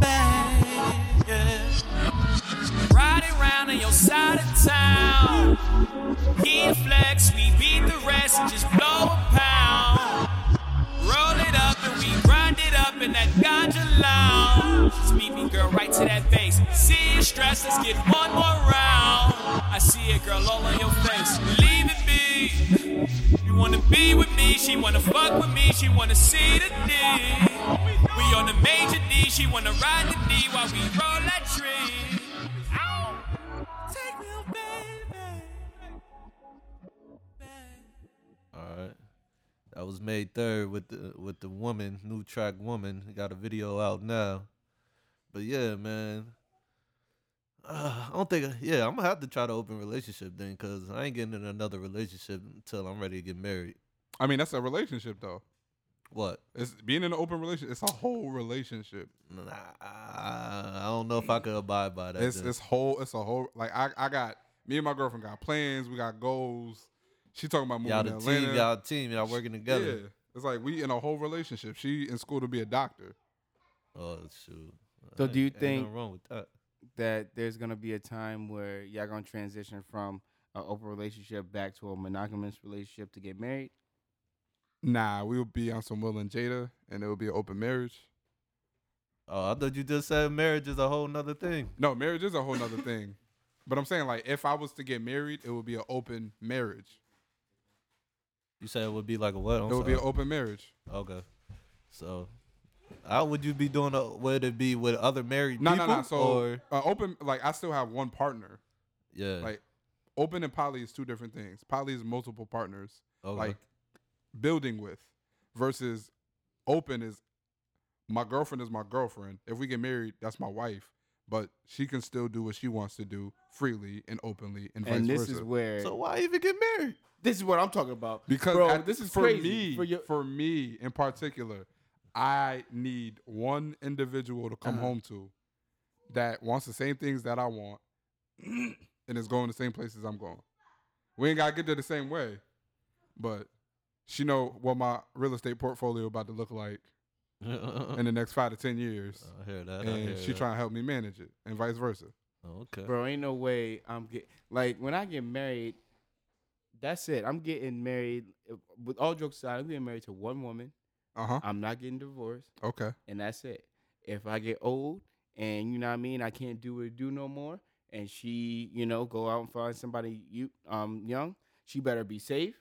Baby, Round on your side of town. He flex, we beat the rest and just blow a pound. Roll it up and we grind it up in that ganja lounge. Just meet me, girl, right to that base. See you stressed, let's get one more round. I see it, girl, all on your face. Leave it be. You wanna be with me, she wanna fuck with me, she wanna see the D. We on the major D, she wanna ride the D while we roll that tree. That was May third with the with the woman, new track woman. Got a video out now. But yeah, man. Uh, I don't think. Yeah, I'm gonna have to try to open relationship then, cause I ain't getting in another relationship until I'm ready to get married. I mean, that's a relationship though. What? It's being in an open relationship. It's a whole relationship. Nah, I don't know if I could abide by that. It's then. it's whole. It's a whole. Like I I got me and my girlfriend got plans. We got goals. She talking about moving y'all to the Atlanta. team, y'all team, y'all working together. Yeah, it's like we in a whole relationship. She in school to be a doctor. Oh shoot. So Ain't- do you ain't think- nothing wrong with that? that there's gonna be a time where y'all gonna transition from an open relationship back to a monogamous relationship to get married? Nah, we will be on some Will and Jada, and it will be an open marriage. Oh, I thought you just said marriage is a whole nother thing. No, marriage is a whole nother thing. But I'm saying like if I was to get married, it would be an open marriage. You said it would be like a what? I'm it would be an open marriage. Okay. So, how would you be doing? A, would it be with other married No, no, people? no. So or uh, open, like I still have one partner. yeah, Like open and poly is two different things. Poly is multiple partners, okay. like building with, versus open is my girlfriend is my girlfriend. If we get married, that's my wife. But she can still do what she wants to do freely and openly, and, And vice this versa. is where so why even get married? this is what I'm talking about. Because bro, at- this is for crazy. me. For your, for me in particular, I need one individual to come Uh-huh. home to that wants the same things that I want and is going the same places I'm going. We ain't gotta get there the same way, but she know what my real estate portfolio about to look like in the next five to ten years, I hear that. I hear and she that. trying to help me manage it, and vice versa. Oh, okay. bro, ain't no way I'm get like when I get married. That's it. I'm getting married. With all jokes aside, I'm getting married to one woman. Uh huh. I'm not getting divorced, Okay. and that's it. If I get old and you know what I mean, I can't do what I do no more, and she, you know, go out and find somebody you um young, she better be safe,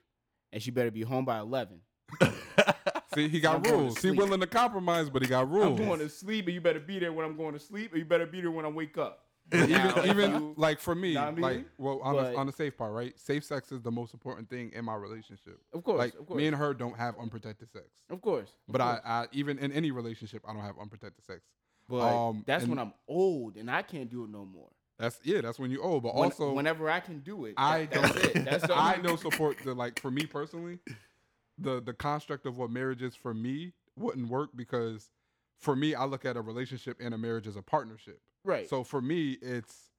and she better be home by eleven. See, he got rules. He willing to compromise, but he got rules. I'm going to sleep, and you better be there when I'm going to sleep, or you better be there when I wake up. even even like for me, like well on But- the, on the safe part, right? Safe sex is the most important thing in my relationship. of course, like of course, me and her don't have unprotected sex, of course. of but I, course. I even in any relationship I don't have unprotected sex. but um, that's when I'm old and I can't do it no more. That's yeah, that's when you old. But When- also whenever I can do it, I that- that's don't. it. That's I don't support the like for me personally, the the construct of what marriage is for me wouldn't work because for me I look at a relationship and a marriage as a partnership. right. So for me, it's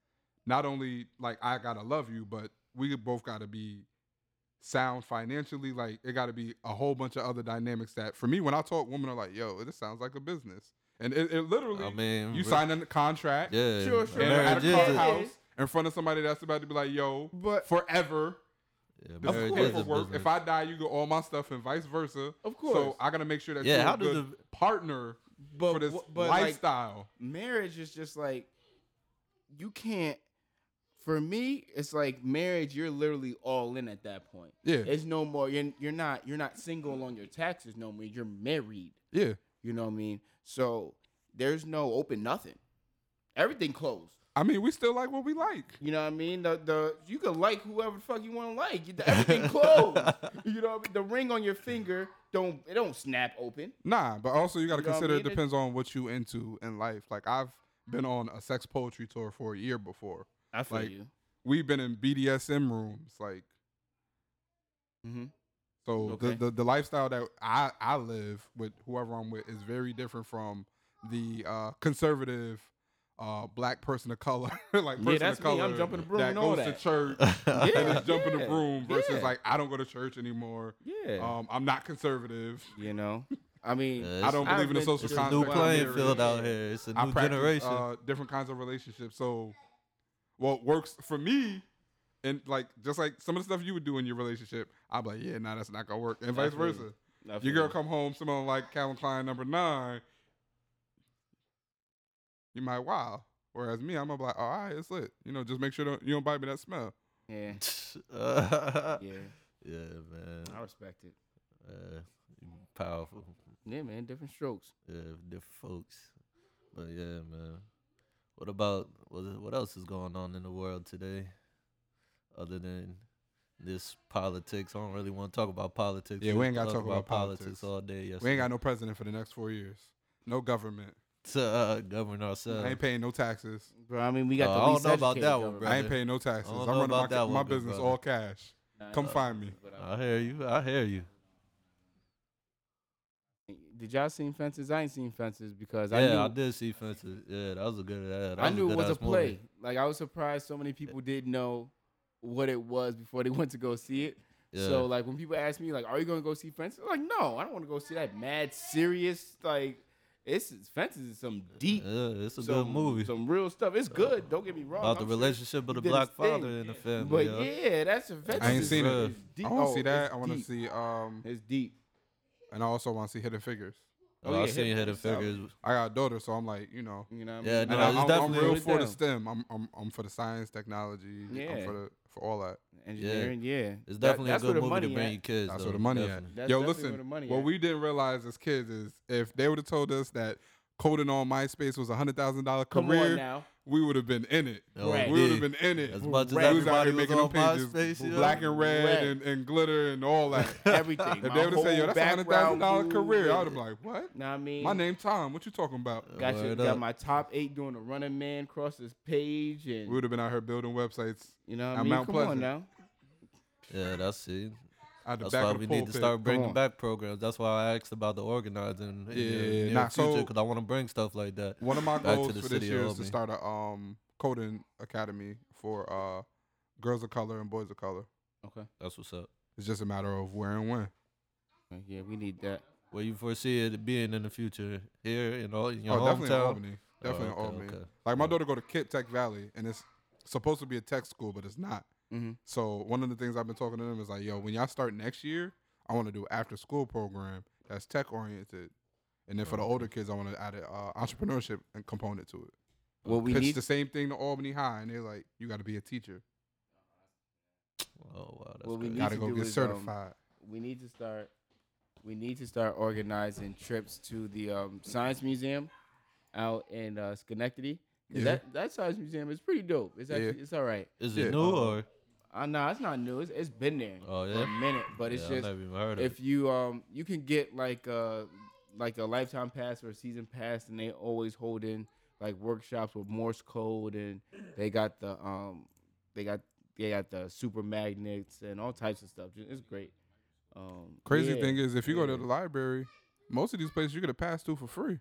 not only like I gotta love you, but we both gotta be sound financially. Like it gotta be a whole bunch of other dynamics that for me, when I talk, women are like, "Yo, this sounds like a business," and it, it literally, I mean, you re- sign a contract, Yeah, Sure, sure. and Marriage at a a- clubhouse in front of somebody that's about to be like, "Yo, But- forever." Yeah, This marriage is is a paperwork. business. If I die, you get all my stuff, and vice versa. Of course. So I gotta make sure that Yeah, you're how a does good the- partner but for this wh- but like, lifestyle. marriage is just like you can't. For me, it's like marriage. You're literally all in at that point. yeah, It's no more. You're, you're not. You're not single on your taxes no more. You're married. yeah. You know what I mean? So there's no open nothing. Everything closed. I mean, we still like what we like. You know what I mean? The the you can like whoever the fuck you want to like. You- Everything closed. you know what I mean? The ring on your finger don't it don't snap open. Nah, but also you got to You know what I consider mean? it depends on what you into in life. Like I've been on a sex poetry tour for a year before. I feel Like, you. We've been in BDSM rooms, like Mm-hmm. so. Okay. The, the the lifestyle that I I live with whoever I'm with is very different from the uh, conservative uh, black person of color, like person Yeah, that's of me. color I'm jumping the broom that and all goes that. to church Yeah, and is jumping the broom versus yeah. like I don't go to church anymore. Yeah. Um, I'm not conservative. you know, I mean, Yeah, I don't I've believe in the social It's a new playing Yeah. field out here. It's a new practice generation. uh, different kinds of relationships. So, what works for me, and like just like some of the stuff you would do in your relationship, I'm like, yeah, nah, that's not gonna work, and vice Definitely. versa. I Your girl you. come home someone like Calvin Klein number nine. You might wow. Whereas me, I'm gonna be like, all right, it's lit. You know, just make sure don't, you don't bite me that smell. Yeah, yeah, yeah, man. I respect it. Uh, powerful. Yeah, man, different strokes. Yeah, different folks. But yeah, man. What about what? What else is going on in the world today? Other than this politics, I don't really want to talk about politics. Yeah, we ain't gotta talk talk about politics. all day. Yes, We ain't got no president for the next four years. No government. To uh, govern ourselves. I ain't paying no taxes. Bro, I mean, we got Uh, the I don't know about that one, bro. I ain't paying no taxes. I don't I'm running about my, that my one, good business brother. all cash. Nah, Come find me. I hear you. I hear you. Did y'all seen Fences? I ain't seen Fences because I yeah, knew I did see fences. Yeah, that was a good. Uh, that I knew a it was a good-ass movie. play. Like I was surprised so many people didn't know what it was before they went to go see it. Yeah. So like when people ask me like, "Are you gonna go see Fences?" I'm like, no, I don't want to go see that mad serious like. It's Fences is some deep, Yeah, it's a some, good movie some real stuff. It's good. Don't get me wrong. about the I'm sure relationship of the black his thing. father in the family. But yo. yeah, that's Fences. I ain't is- seen it. is deep. I want to Oh, see that. I want to see um, It's deep. and I also want to see Hidden Figures. Oh, I yeah, seen Hidden Hidden Figures, Figures. I got a daughter, so I'm like, you know, You know what Yeah, I mean? no, and I, it's I'm, I'm definitely- real Put it for the. STEM. I'm, I'm I'm for the science, technology. I'm Yeah. for the for all that. engineering. Yeah, It's definitely that's a good movie to bring at. your kids. That's though, where the money definitely. at. That's Yo, listen. where the money what at. we didn't realize as kids is if they would have told us that coding on MySpace was a hundred thousand dollar Come career, on now. we would have been in it. Oh, Right. We would have been in it. As much as Right. We was out everybody here was making them on pages MySpace, yo. black and red Red. and, and glitter and all that. Everything. if My they would have said, "Yo, that's a hundred thousand dollar career," I would with have been like, "What? Know what I mean? My name Tom. What you talking about?" Got, your, Word got my top eight doing a running man across this page, and We would have been out here building websites you know what I at mean. Mount Come Pleasant. on now. Yeah, that's it. At the That's back why of we the need pulpit. to start bringing on. back programs. That's why I asked about the organizing in Yeah, the yeah, yeah. near Nah, future so- because I want to bring stuff like that. One of my back to goals the for this city of year is to Albany. start a um coding academy for uh girls of color and boys of color. Okay. That's what's up. It's just a matter of where and when. Okay, Yeah, we need that. Where you foresee it being in the future here in all in your oh, definitely in hometown. Albany. Definitely Oh, in okay, Albany. okay. Like my Yeah. daughter go to Kit Tech Valley, and it's supposed to be a tech school, but it's not. Mm-hmm. So one of the things I've been talking to them is like, yo, when y'all start next year, I want to do after school program that's tech oriented, and then for the older kids, I want to add an uh, entrepreneurship and component to it. What we Pitch need the same thing to Albany High, and they're like, you got to be a teacher, Oh wow, that's What we good. need got to to go get is, um, certified. we need to start we need to start organizing trips to the um, science museum out in uh, Schenectady. 'Cause Yeah. That that science museum is pretty dope. It's Yeah. actually it's all right. Is Yeah. it new Uh, or? Uh, no, it's not new. It's, it's been there Oh, for yeah? a minute, but it's yeah, just I never even heard of if it. you um you can get like a like a lifetime pass or a season pass, and they always hold in like workshops with Morse code, and they got the um they got they got the super magnets and all types of stuff. It's great. Um, Crazy yeah, thing is, if you go to the library, most of these places you get a pass to for free.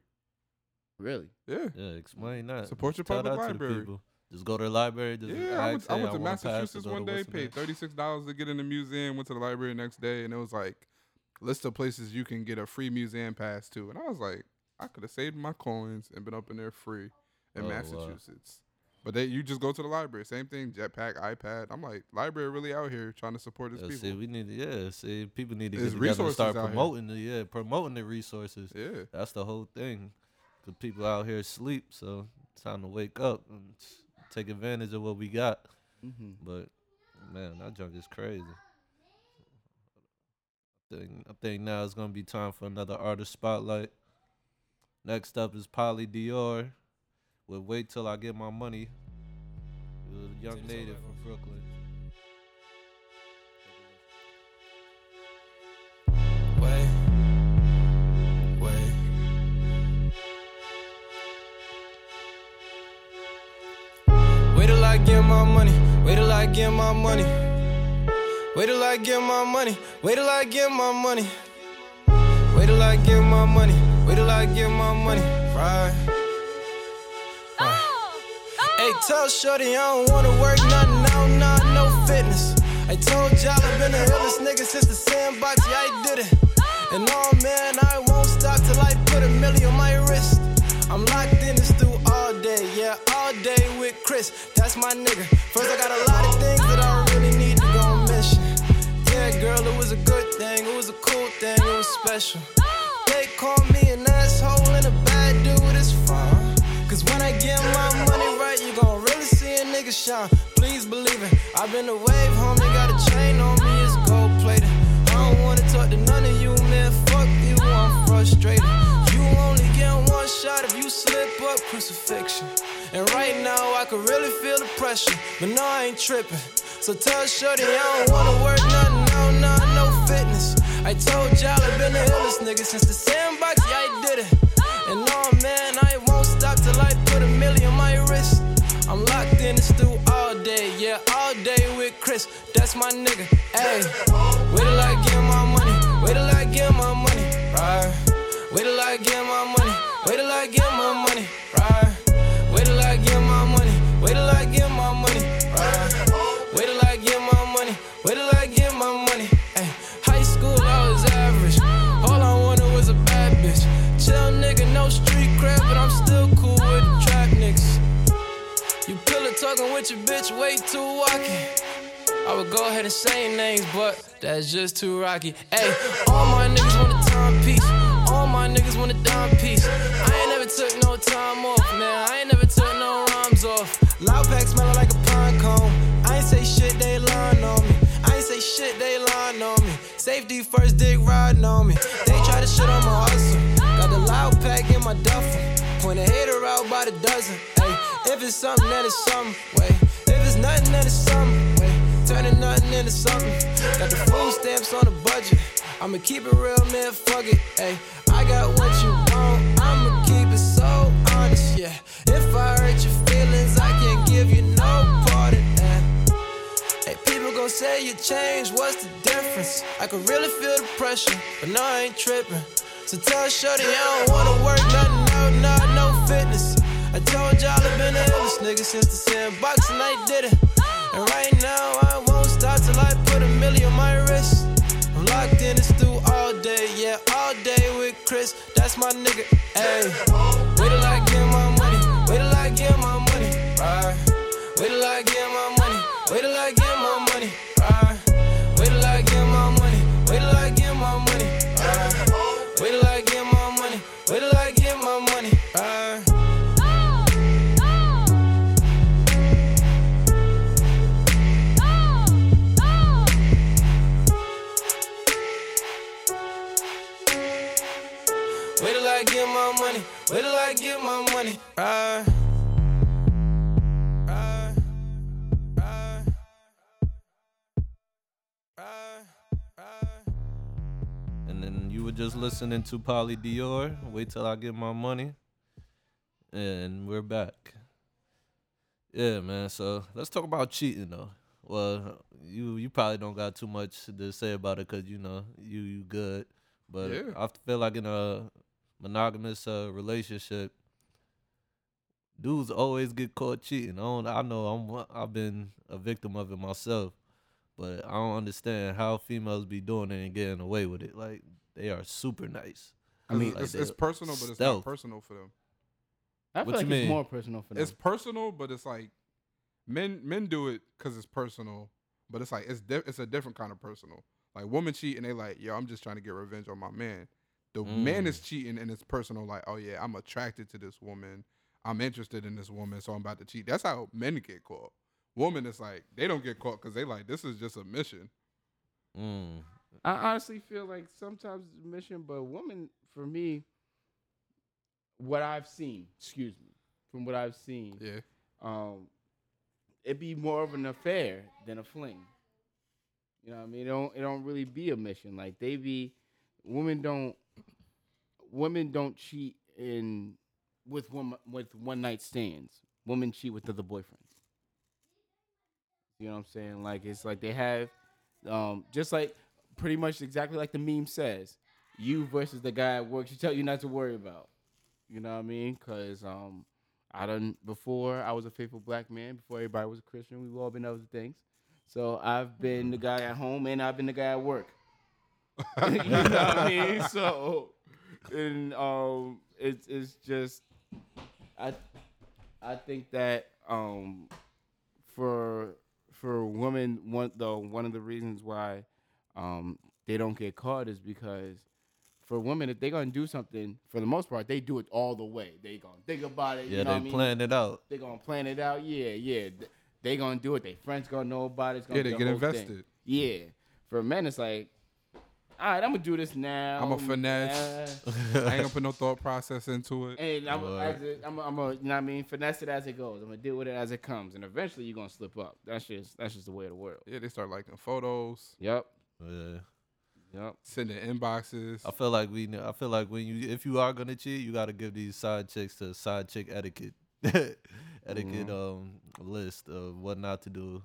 really, Yeah. Yeah, explain that. Support your Tell public that to library. Just go to the library. Just Yeah, I went, I went to pass Massachusetts to one day, paid thirty six dollars to get in the museum. Went to the library the next day, and it was like list of places you can get a free museum pass to. And I was like, I could have saved my coins and been up in there free in Oh, wow. Massachusetts. But they, you just go to the library, same thing, jetpack, iPad. I'm like, library really out here trying to support its Yeah, people. see, we need to, yeah, see, people need to get together and start here. promoting the, yeah, promoting the resources. yeah, That's the whole thing. Cause people out here sleep, so it's time to wake up and take advantage of what we got. mm-hmm. But man, that junk is crazy. I think, I think now it's gonna be time for another artist spotlight. Next up is Polly Dior. With "Wait Till I Get My Money." It was a young native from Brooklyn. My money. Wait till I get my money. Wait till I get my money. Wait till I get my money. Wait till I get my money. Wait till I get my money. Right. right. Hey, tell Shorty I don't wanna work nothing, I don't know no fitness. I told y'all I've been the illest nigga since the sandbox, yeah, I did it. And oh man, I won't stop till I put a million on my wrist. I'm locked in this through all day, yeah, all day with Chris. That's my nigga. First, I got a lot of things that I really need to go mission. Yeah, girl, it was a good thing, it was a cool thing, it was special. They call me an asshole and a bad dude, it's fine. Cause when I get my money right, you gon' really see a nigga shine. Please believe it. I've been a wave, homie, got a chain on me, it's gold plated. I don't wanna talk to none of you, man. Fuck you, I'm frustrated. You only get one shot if you slip up crucifixion. And right now, I can really feel the pressure, but no, I ain't tripping. So tell Shorty I don't wanna work nothing, no, no, no fitness. I told y'all I've been the illest nigga since the sandbox, yeah, I did it. And oh man, I won't stop till I put a million on my wrist. I'm locked in this through all day, yeah, all day with Chris. That's my nigga. Hey, wait till I get my money. Wait till I get my money. Right. Wait till I get my money. Wait till I get my money. Right. Wait till I get my money. Wait till I get my money. Right. Wait till I get my money. Wait till I get my money. Hey, high school I was average. All I wanted was a bad bitch. Chill nigga, no street crap, but I'm still cool with the trap niggas. You pillow talking with your bitch, way too walking. I would go ahead and say names, but that's just too rocky. Hey, all my niggas want a timepiece. My niggas want a dime piece. I ain't never took no time off, man. I ain't never took no rhymes off. Loud pack smelling like a pine cone. I ain't say shit, they lying on me. I ain't say shit, they lying on me. Safety first, dick riding on me. They try to shit on my hustle. Got the loud pack in my duffel. Point a hater out by the dozen. Hey, if it's something, then it's something. Wait, if it's nothing, then it's something. Wait, turning nothing into something. Got the food stamps on the budget. I'ma keep it real, man. Fuck it. Hey, I got what you want. I'ma keep it so honest. Yeah, if I hurt your feelings, I can't give you no part of that. Hey, people gon' say you changed, what's the difference? I can really feel the pressure, but no, I ain't tripping. So tell Shorty I don't wanna work nothing, no, no, no fitness. I told y'all I've been the illest nigga since the sandbox and I did it. And right now I won't stop till I put a million on my wrist. Locked in this through all day, yeah, all day with Chris. That's my nigga. Hey, wait till I get my money. Wait till I get my money. Right. Wait till I get my money. Wait till I get my money. Right. Wait till I get my money. Wait till I get my money. Right. Wait till I get my money. Wait till I money. Wait till I get my money. Right. And then you were just listening to Polly Dior. Wait till I get my money. And we're back. Yeah, man. So let's talk about cheating though. Well, you you probably don't got too much to say about it because you know you you good. But Yeah. I feel like in a monogamous uh, relationship, dudes always get caught cheating. I don't. I know I'm I've been a victim of it myself, but I don't understand how females be doing it and getting away with it. Like they are super nice. I mean, like it's, they- it's personal, but it's stealth. not personal for them. I feel What like you it's mean? more personal for them. It's personal, but it's like men men do it because it's personal, but it's like it's di- it's a different kind of personal. Like women cheat and they like, yo, I'm just trying to get revenge on my man. The man Mm. is cheating and it's personal. Like, oh yeah, I'm attracted to this woman. I'm interested in this woman, so I'm about to cheat. That's how men get caught. Woman is like they don't get caught because they like this is just a mission. Mm. I honestly feel like sometimes it's a mission, but women, for me, what I've seen, excuse me, from what I've seen, Yeah, um, it'd be more of an affair than a fling. You know what I mean? It don't it don't really be a mission. Like they be women don't women don't cheat in with one with one night stands. Women cheat with other boyfriends. You know what I'm saying? Like it's like they have um just like pretty much exactly like the meme says, you versus the guy at work. She tell you not to worry about. You know what I mean? Cause um I done before I was a faithful black man. Before everybody was a Christian, we've all been other things. So I've been the guy at home and I've been the guy at work. you know what I mean? So, and um, it's it's just, I, I think that um, for for women, one though one of the reasons why um they don't get caught is because for women, if they're gonna do something, for the most part, they do it all the way. They gonna think about it. Yeah, you know they what I mean? planned it out. They gonna plan it out. Yeah, yeah. They gonna do it. Their friends gonna know about it. It's gonna Yeah, be they get whole thing. invested. Yeah. For men, it's like, all right, I'm gonna do this now. I'm a finesse. I ain't gonna put no thought process into it. and I'm, Right. as it, I'm, a, I'm a, you know what I mean, finesse it as it goes. I'm gonna deal with it as it comes, and eventually you're gonna slip up. That's just that's just the way of the world. Yeah, they start liking photos, Yep. Yeah. Yep. sending inboxes. I feel like we. I feel like when you, if you are gonna cheat, you got to give these side chicks the side chick etiquette, etiquette um list of what not to do.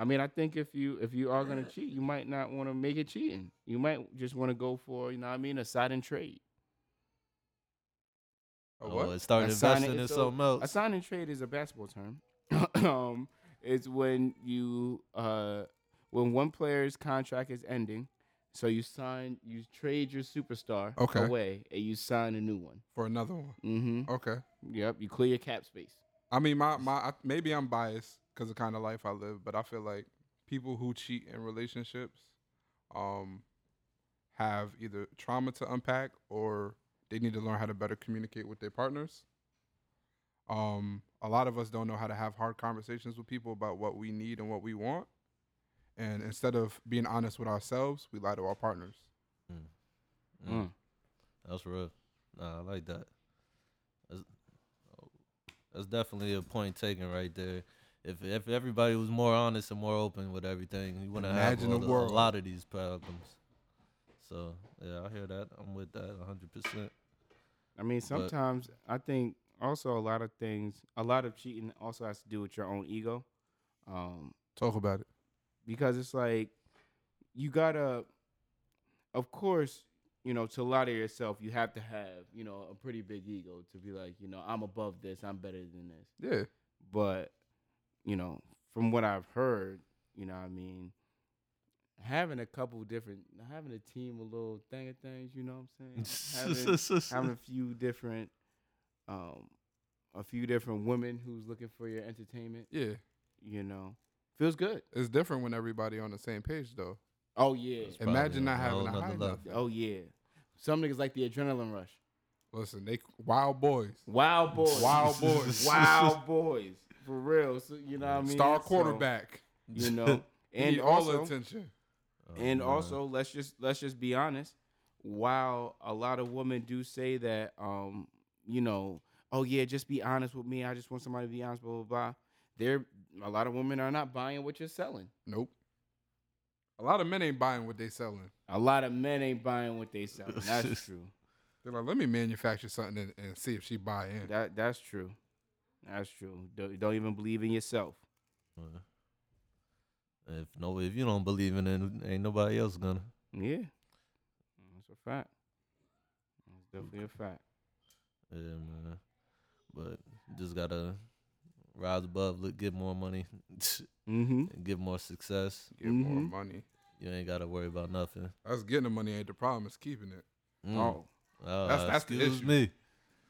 I mean, I think if you if you are gonna cheat, you might not want to make it cheating. You might just want to go for, you know what I mean, a side and trade. A Oh, what? and start investing in so, something else. A sign and trade is a basketball term. um, it's when you uh when one player's contract is ending, so you sign you trade your superstar Okay. away and you sign a new one. For another one. Mm-hmm. Okay. Yep. You clear your cap space. I mean, my my I- maybe I'm biased because the kind of life I live, but I feel like people who cheat in relationships, um, have either trauma to unpack or they need to learn how to better communicate with their partners. Um, a lot of us don't know how to have hard conversations with people about what we need and what we want, and instead of being honest with ourselves, we lie to our partners. Mm. Mm. That's real. Nah, I like that. That's, oh, that's definitely a point taken right there. If if everybody was more honest and more open with everything, you wouldn't Imagine have the a, a lot of these problems. So yeah, I hear that. I'm with that 100. percent I mean, sometimes I think also a lot of things, a lot of cheating also has to do with your own ego. Um, Talk about it. because it's like you gotta of course you know to lie to yourself you have to have you know a pretty big ego to be like you know i'm above this i'm better than this Yeah. but you know from what i've heard you know what i mean having a couple different having a team of little thing of things you know what i'm saying having, having a few different um a few different women who's looking for your entertainment Yeah. you know feels good It's different when everybody on the same page though. oh yeah Probably Imagine not having whole to nother hide level. nothing. Oh yeah. Some niggas like the adrenaline rush. Listen, they wild boys. Wild boys. Wild boys. Wild boys. For real. So you know what I mean? Star So, quarterback. you know. And need all also, the attention. and Oh, also let's just let's just be honest. While a lot of women do say that um, you know, oh yeah, just be honest with me. I just want somebody to be honest, blah blah blah. There a lot of women are not buying what you're selling. Nope. A lot of men ain't buying what they selling. A lot of men ain't buying what they selling. That's true. They're like, let me manufacture something and, and see if she buy in. That that's true. That's true. Don't, don't even believe in yourself. Uh, If no, if you don't believe in it, ain't nobody else gonna. Yeah, that's a fact. That's definitely a fact. Yeah, man. But just gotta rise above, look, get more money, Mm-hmm. and get more success. Get more Mhm. money. You ain't gotta worry about nothing. Us getting the money ain't the problem. It's keeping it. Mm. Oh, Oh, That's- that's the excuse issue. me.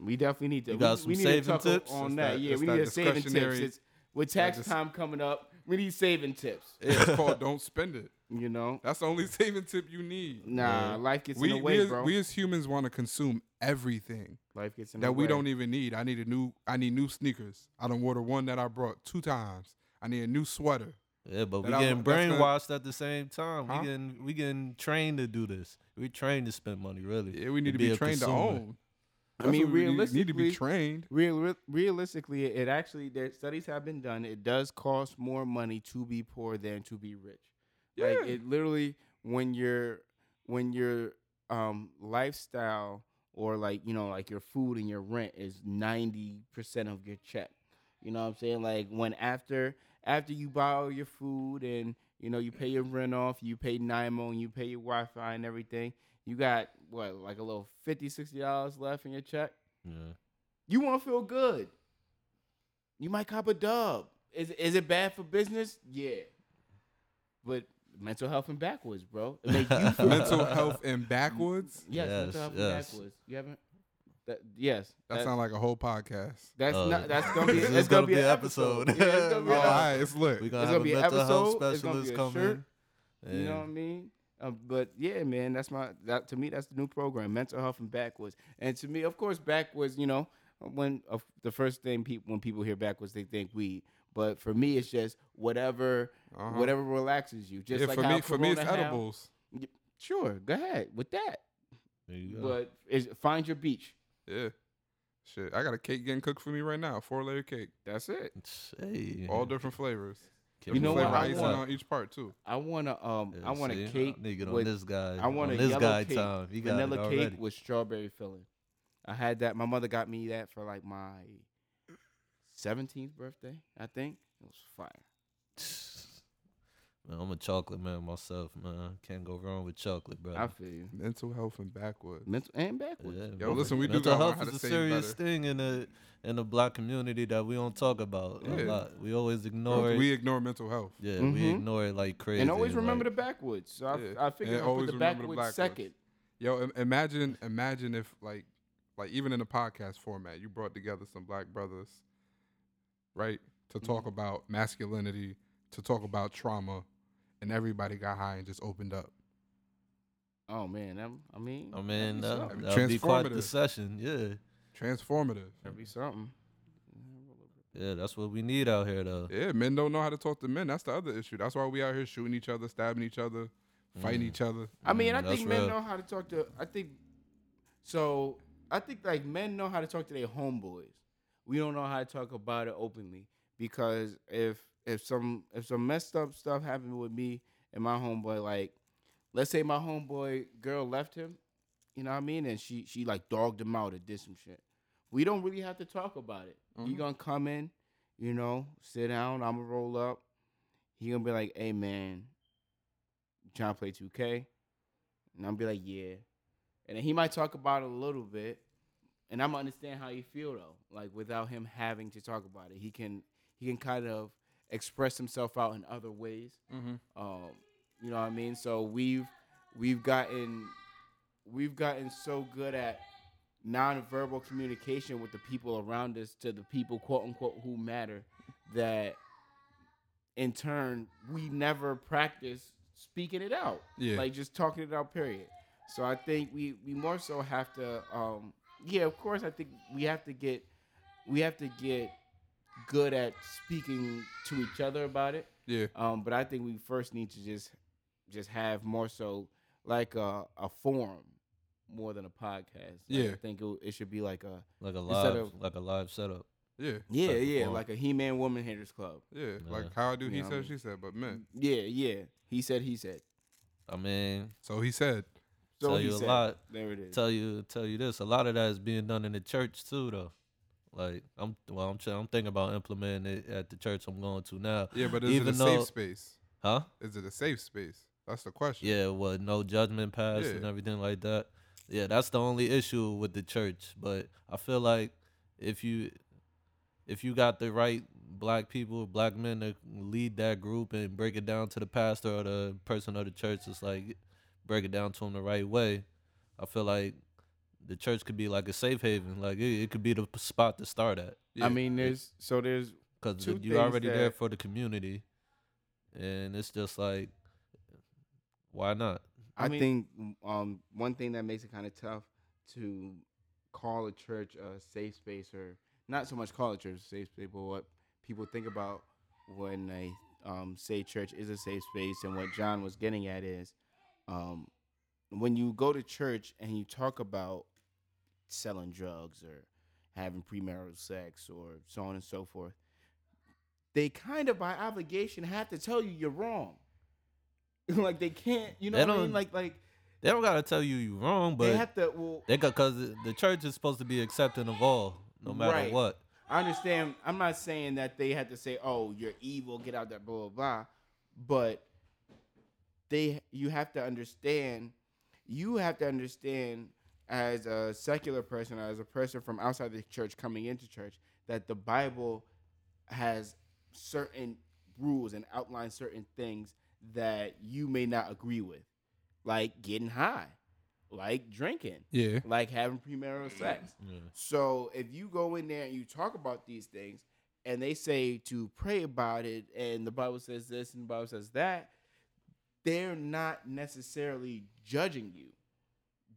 We definitely need to. You got we, some we need saving to talk tips? on that. that- Yeah, we that need a saving tips. It's, with tax dis- time coming up, we need saving tips. Yeah, it's called don't spend it. You know, That's the only saving tip you need. nah, life gets We, in the way, we, as, bro. we as humans want to consume everything life gets in the that way. we don't even need. I need a new I need new sneakers. I don't wear the one that I brought two times. I need a new sweater. Yeah, but we That I- getting that's gonna- brainwashed at the same time. Huh? We getting we getting trained to do this. We trained to spend money, really. Yeah, we need to be, a trained to own. I mean, we need- to be trained. Real, real, realistically, it actually there studies have been done. It does cost more money to be poor than to be rich. Yeah. Like it literally when your when your um lifestyle or like you know like your food and your rent is ninety percent of your check. You know what I'm saying? Like when after after you buy all your food and you know you pay your rent off, you pay NIMO and you pay your Wi-Fi and everything, you got what like a little 50 60 dollars left in your check Yeah. you want to feel good. You might cop a dub. Is is it bad for business? Yeah. But mental health and backwoods, bro. It you Mental health and backwoods. Yes, mental Yes, health yes. and backwoods. You haven't. That, yes. That that- sounds like a whole podcast. That's Oh, not. That's gonna be. this It's gonna gonna be be an an episode. episode. Yeah, it's gonna be Oh, an all episode. right, it's lit. We It's gonna gonna have be a an mental health episode. It's specialist coming. come You know what I mean? Um, but yeah, man, that's my that to me that's the new program, mental health and backwoods. And to me, of course, backwoods. You know, when uh, the first thing people when people hear backwoods, they think weed. But for me, it's just whatever Uh-huh. whatever relaxes you. Just yeah, like for me, for me, it's Corona have- edibles. Sure, go ahead with that. There you go. But is find your beach. Yeah. Shit, I got a cake getting cooked for me right now. Four layer cake, That's it. Hey, all different flavors. Can You know what? I want- on each part too. I want to um Yeah, I want see? a cake I need on with this guy. I want on a this yellow guy cake, time. He got vanilla cake with strawberry filling. I had that. My mother got me that for like my 17th birthday, I think. It was fire. Man, I'm a chocolate man myself, man. Can't go wrong with chocolate, bro. I feel you. Mental health and backwoods. Mental and backwoods. Yeah, Yo, listen, we do mental health how is a serious better. thing in the in the black community that we don't talk about a lot. We always ignore it. We ignore mental health. yeah, we Mhm. ignore it like crazy. And always remember like, the backwoods. So I, Yeah. I figured And I'll put the remember the backwoods, backwoods. second. Yo, imagine, imagine if like, like even in a podcast format, you brought together some black brothers, right, to talk Mhm. about masculinity, to talk about trauma, and everybody got high and just opened up. Oh man, I'm, I mean, I mean, that'd be that, something. that'd be quite the session. Yeah, Transformative. That'd be something. yeah, that's what we need out here, though. Yeah, men don't know how to talk to men. That's the other issue. That's why we out here shooting each other, stabbing each other, fighting Mm. each other. I mean, Mm, I think men real. know how to talk to. I think so. I think like men know how to talk to their homeboys. We don't know how to talk about it openly because if if some if some messed up stuff happened with me and my homeboy, like let's say my homeboy girl left him, you know what I mean, and she she like dogged him out or did some shit. We don't really have to talk about it. He Mhm. gonna come in, you know, sit down. I'm gonna roll up. He gonna be like, "Hey man, you trying to play 2K?" And I'm be like, "Yeah," and then he might talk about it a little bit, and I'm understand how you feel though. Like without him having to talk about it, he can he can kind of express himself out in other ways. Mm-hmm. Um, you know what I mean? So we've we've gotten we've gotten so good at nonverbal communication with the people around us to the people quote unquote who matter that in turn we never practice speaking it out. Yeah. Like just talking it out, period. So I think we we more so have to um yeah, of course I think we have to get we have to get good at speaking to each other about it. Yeah. Um, but I think we first need to just just have more so like a, a forum more than a podcast. Like, Yeah. I think it, it should be like a Like a live, of- like a live setup. Yeah. yeah Type of yeah like a He Man Woman Haters Club. Yeah. Yeah. Like how I do, he You know what I said, mean? she said, but men. Yeah yeah. He said he said. I mean, So he said, So tell he you a said. lot. There it is. Tell you, tell you this. A lot of that is being done in the church too, though. Like I'm, well, I'm, I'm thinking about implementing it at the church I'm going to now. yeah, but is Even it a though- safe space? Huh? Is it a safe space? That's the question. Yeah, what no judgment pass and everything like that. Yeah, that's the only issue with the church. But I feel like if you if you got the right black people, black men to lead that group and break it down to the pastor or the person of the church, it's like break it down to them the right way. I feel like the church could be like a safe haven. Like it, it could be the spot to start at Yeah. I mean, there's so there's because you're already things there for the community, and it's just like, why not? I, I mean- think um, one thing that makes it kind of tough to call a church a safe space, or not so much call a church a safe space, but what people think about when they um, say church is a safe space, and what John was getting at is um, when you go to church and you talk about selling drugs or having premarital sex or so on and so forth, they kind of by obligation have to tell you you're wrong. like they can't, you know They what I mean? Like like They don't gotta tell you you're wrong, but they have to. Well, they got because the church is supposed to be accepting of all, no matter Right. what. I understand. I'm not saying that they had to say, "Oh, you're evil, get out there," blah blah blah. But they, you have to understand. You have to understand as a secular person, as a person from outside the church coming into church, that the Bible has certain rules and outlines certain things that you may not agree with, like getting high, like drinking, Yeah. like having premarital sex. Yeah. So if you go in there and you talk about these things and they say to pray about it and the Bible says this and the Bible says that, they're not necessarily judging you.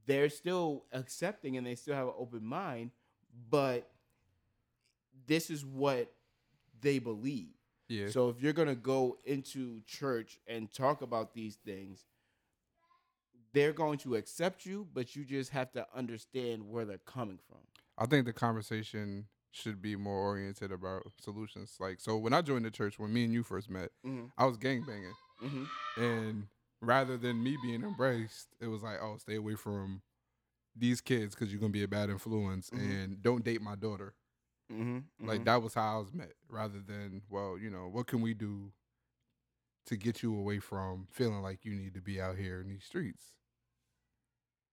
They're still accepting and they still have an open mind, but this is what they believe. Yeah. So if you're gonna go into church and talk about these things, they're going to accept you, but you just have to understand where they're coming from. I think the conversation should be more oriented about solutions. Like, so when I joined the church, when me and you first met, Mhm. I was gangbanging. Mm-hmm. And rather than me being embraced, it was like, oh, stay away from these kids because you're going to be a bad influence Mhm. and don't date my daughter. Mm-hmm. Like, that was how I was met rather than, well, you know, what can we do to get you away from feeling like you need to be out here in these streets?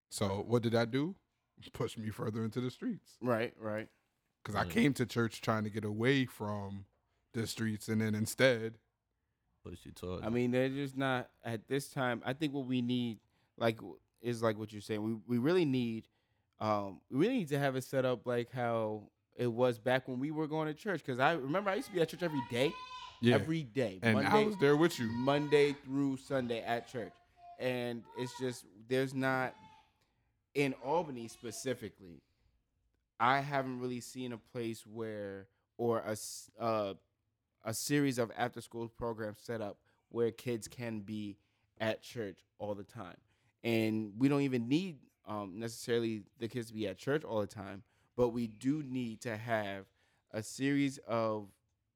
So, what did I do? Push me further into the streets right, right. because I came to church trying to get away from the streets, and then instead, Push you toward. I mean, they're just not at this time. I think what we need, like, is like what you're saying. We we really need, um, we really need to have it set up like how it was back when we were going to church. Because I remember I used to be at church every day, yeah, every day, and I Monday, was there with you. Monday through Sunday at church, and it's just there's not in Albany specifically. I haven't really seen a place where or a uh, a series of after school programs set up where kids can be at church all the time, and we don't even need um, necessarily the kids to be at church all the time, but we do need to have a series of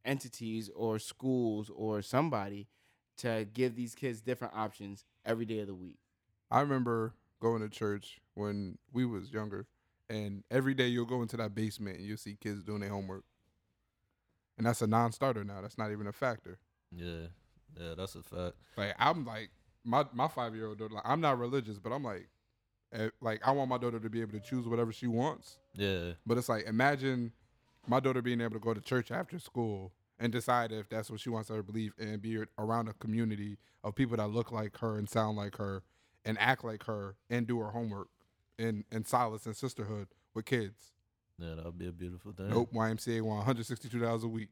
entities or schools or somebody to give these kids different options every day of the week. I remember going to church when we was younger, and every day you'll go into that basement and you'll see kids doing their homework, and that's a non-starter now. That's not even a factor. yeah, yeah, that's a fact. Like I'm like my my five year old daughter. Like I'm not religious, but I'm like, eh, like I want my daughter to be able to choose whatever she wants. Yeah, But it's like imagine my daughter being able to go to church after school and decide if that's what she wants to believe and be around a community of people that look like her and sound like her and act like her and do her homework in in solace and sisterhood with kids. Yeah, that would be a beautiful thing. Nope, YMCA want 162 dollars a week.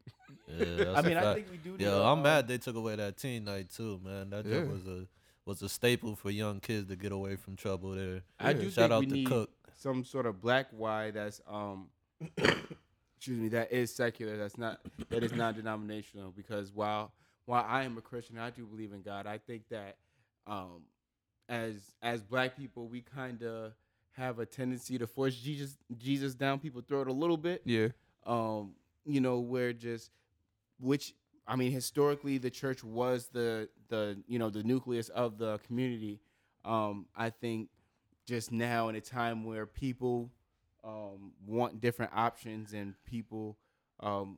Yeah, that's I mean, a I fact. think we do. Need Yo, a, I'm uh, mad they took away that teen night too, man. That Yeah. was a was a staple for young kids to get away from trouble there. I Yeah. do Shout think out we to need Cook. some sort of black Y that's um, excuse me, that is secular. That's not that is non-denominational. Because while while I am a Christian, I do believe in God. I think that um, as as black people, we kind of have a tendency to force Jesus Jesus down people's throat a little bit. Yeah, um, you know, where just which I mean, historically, the church was the the you know the nucleus of the community. Um, I think just now in a time where people um, want different options and people um,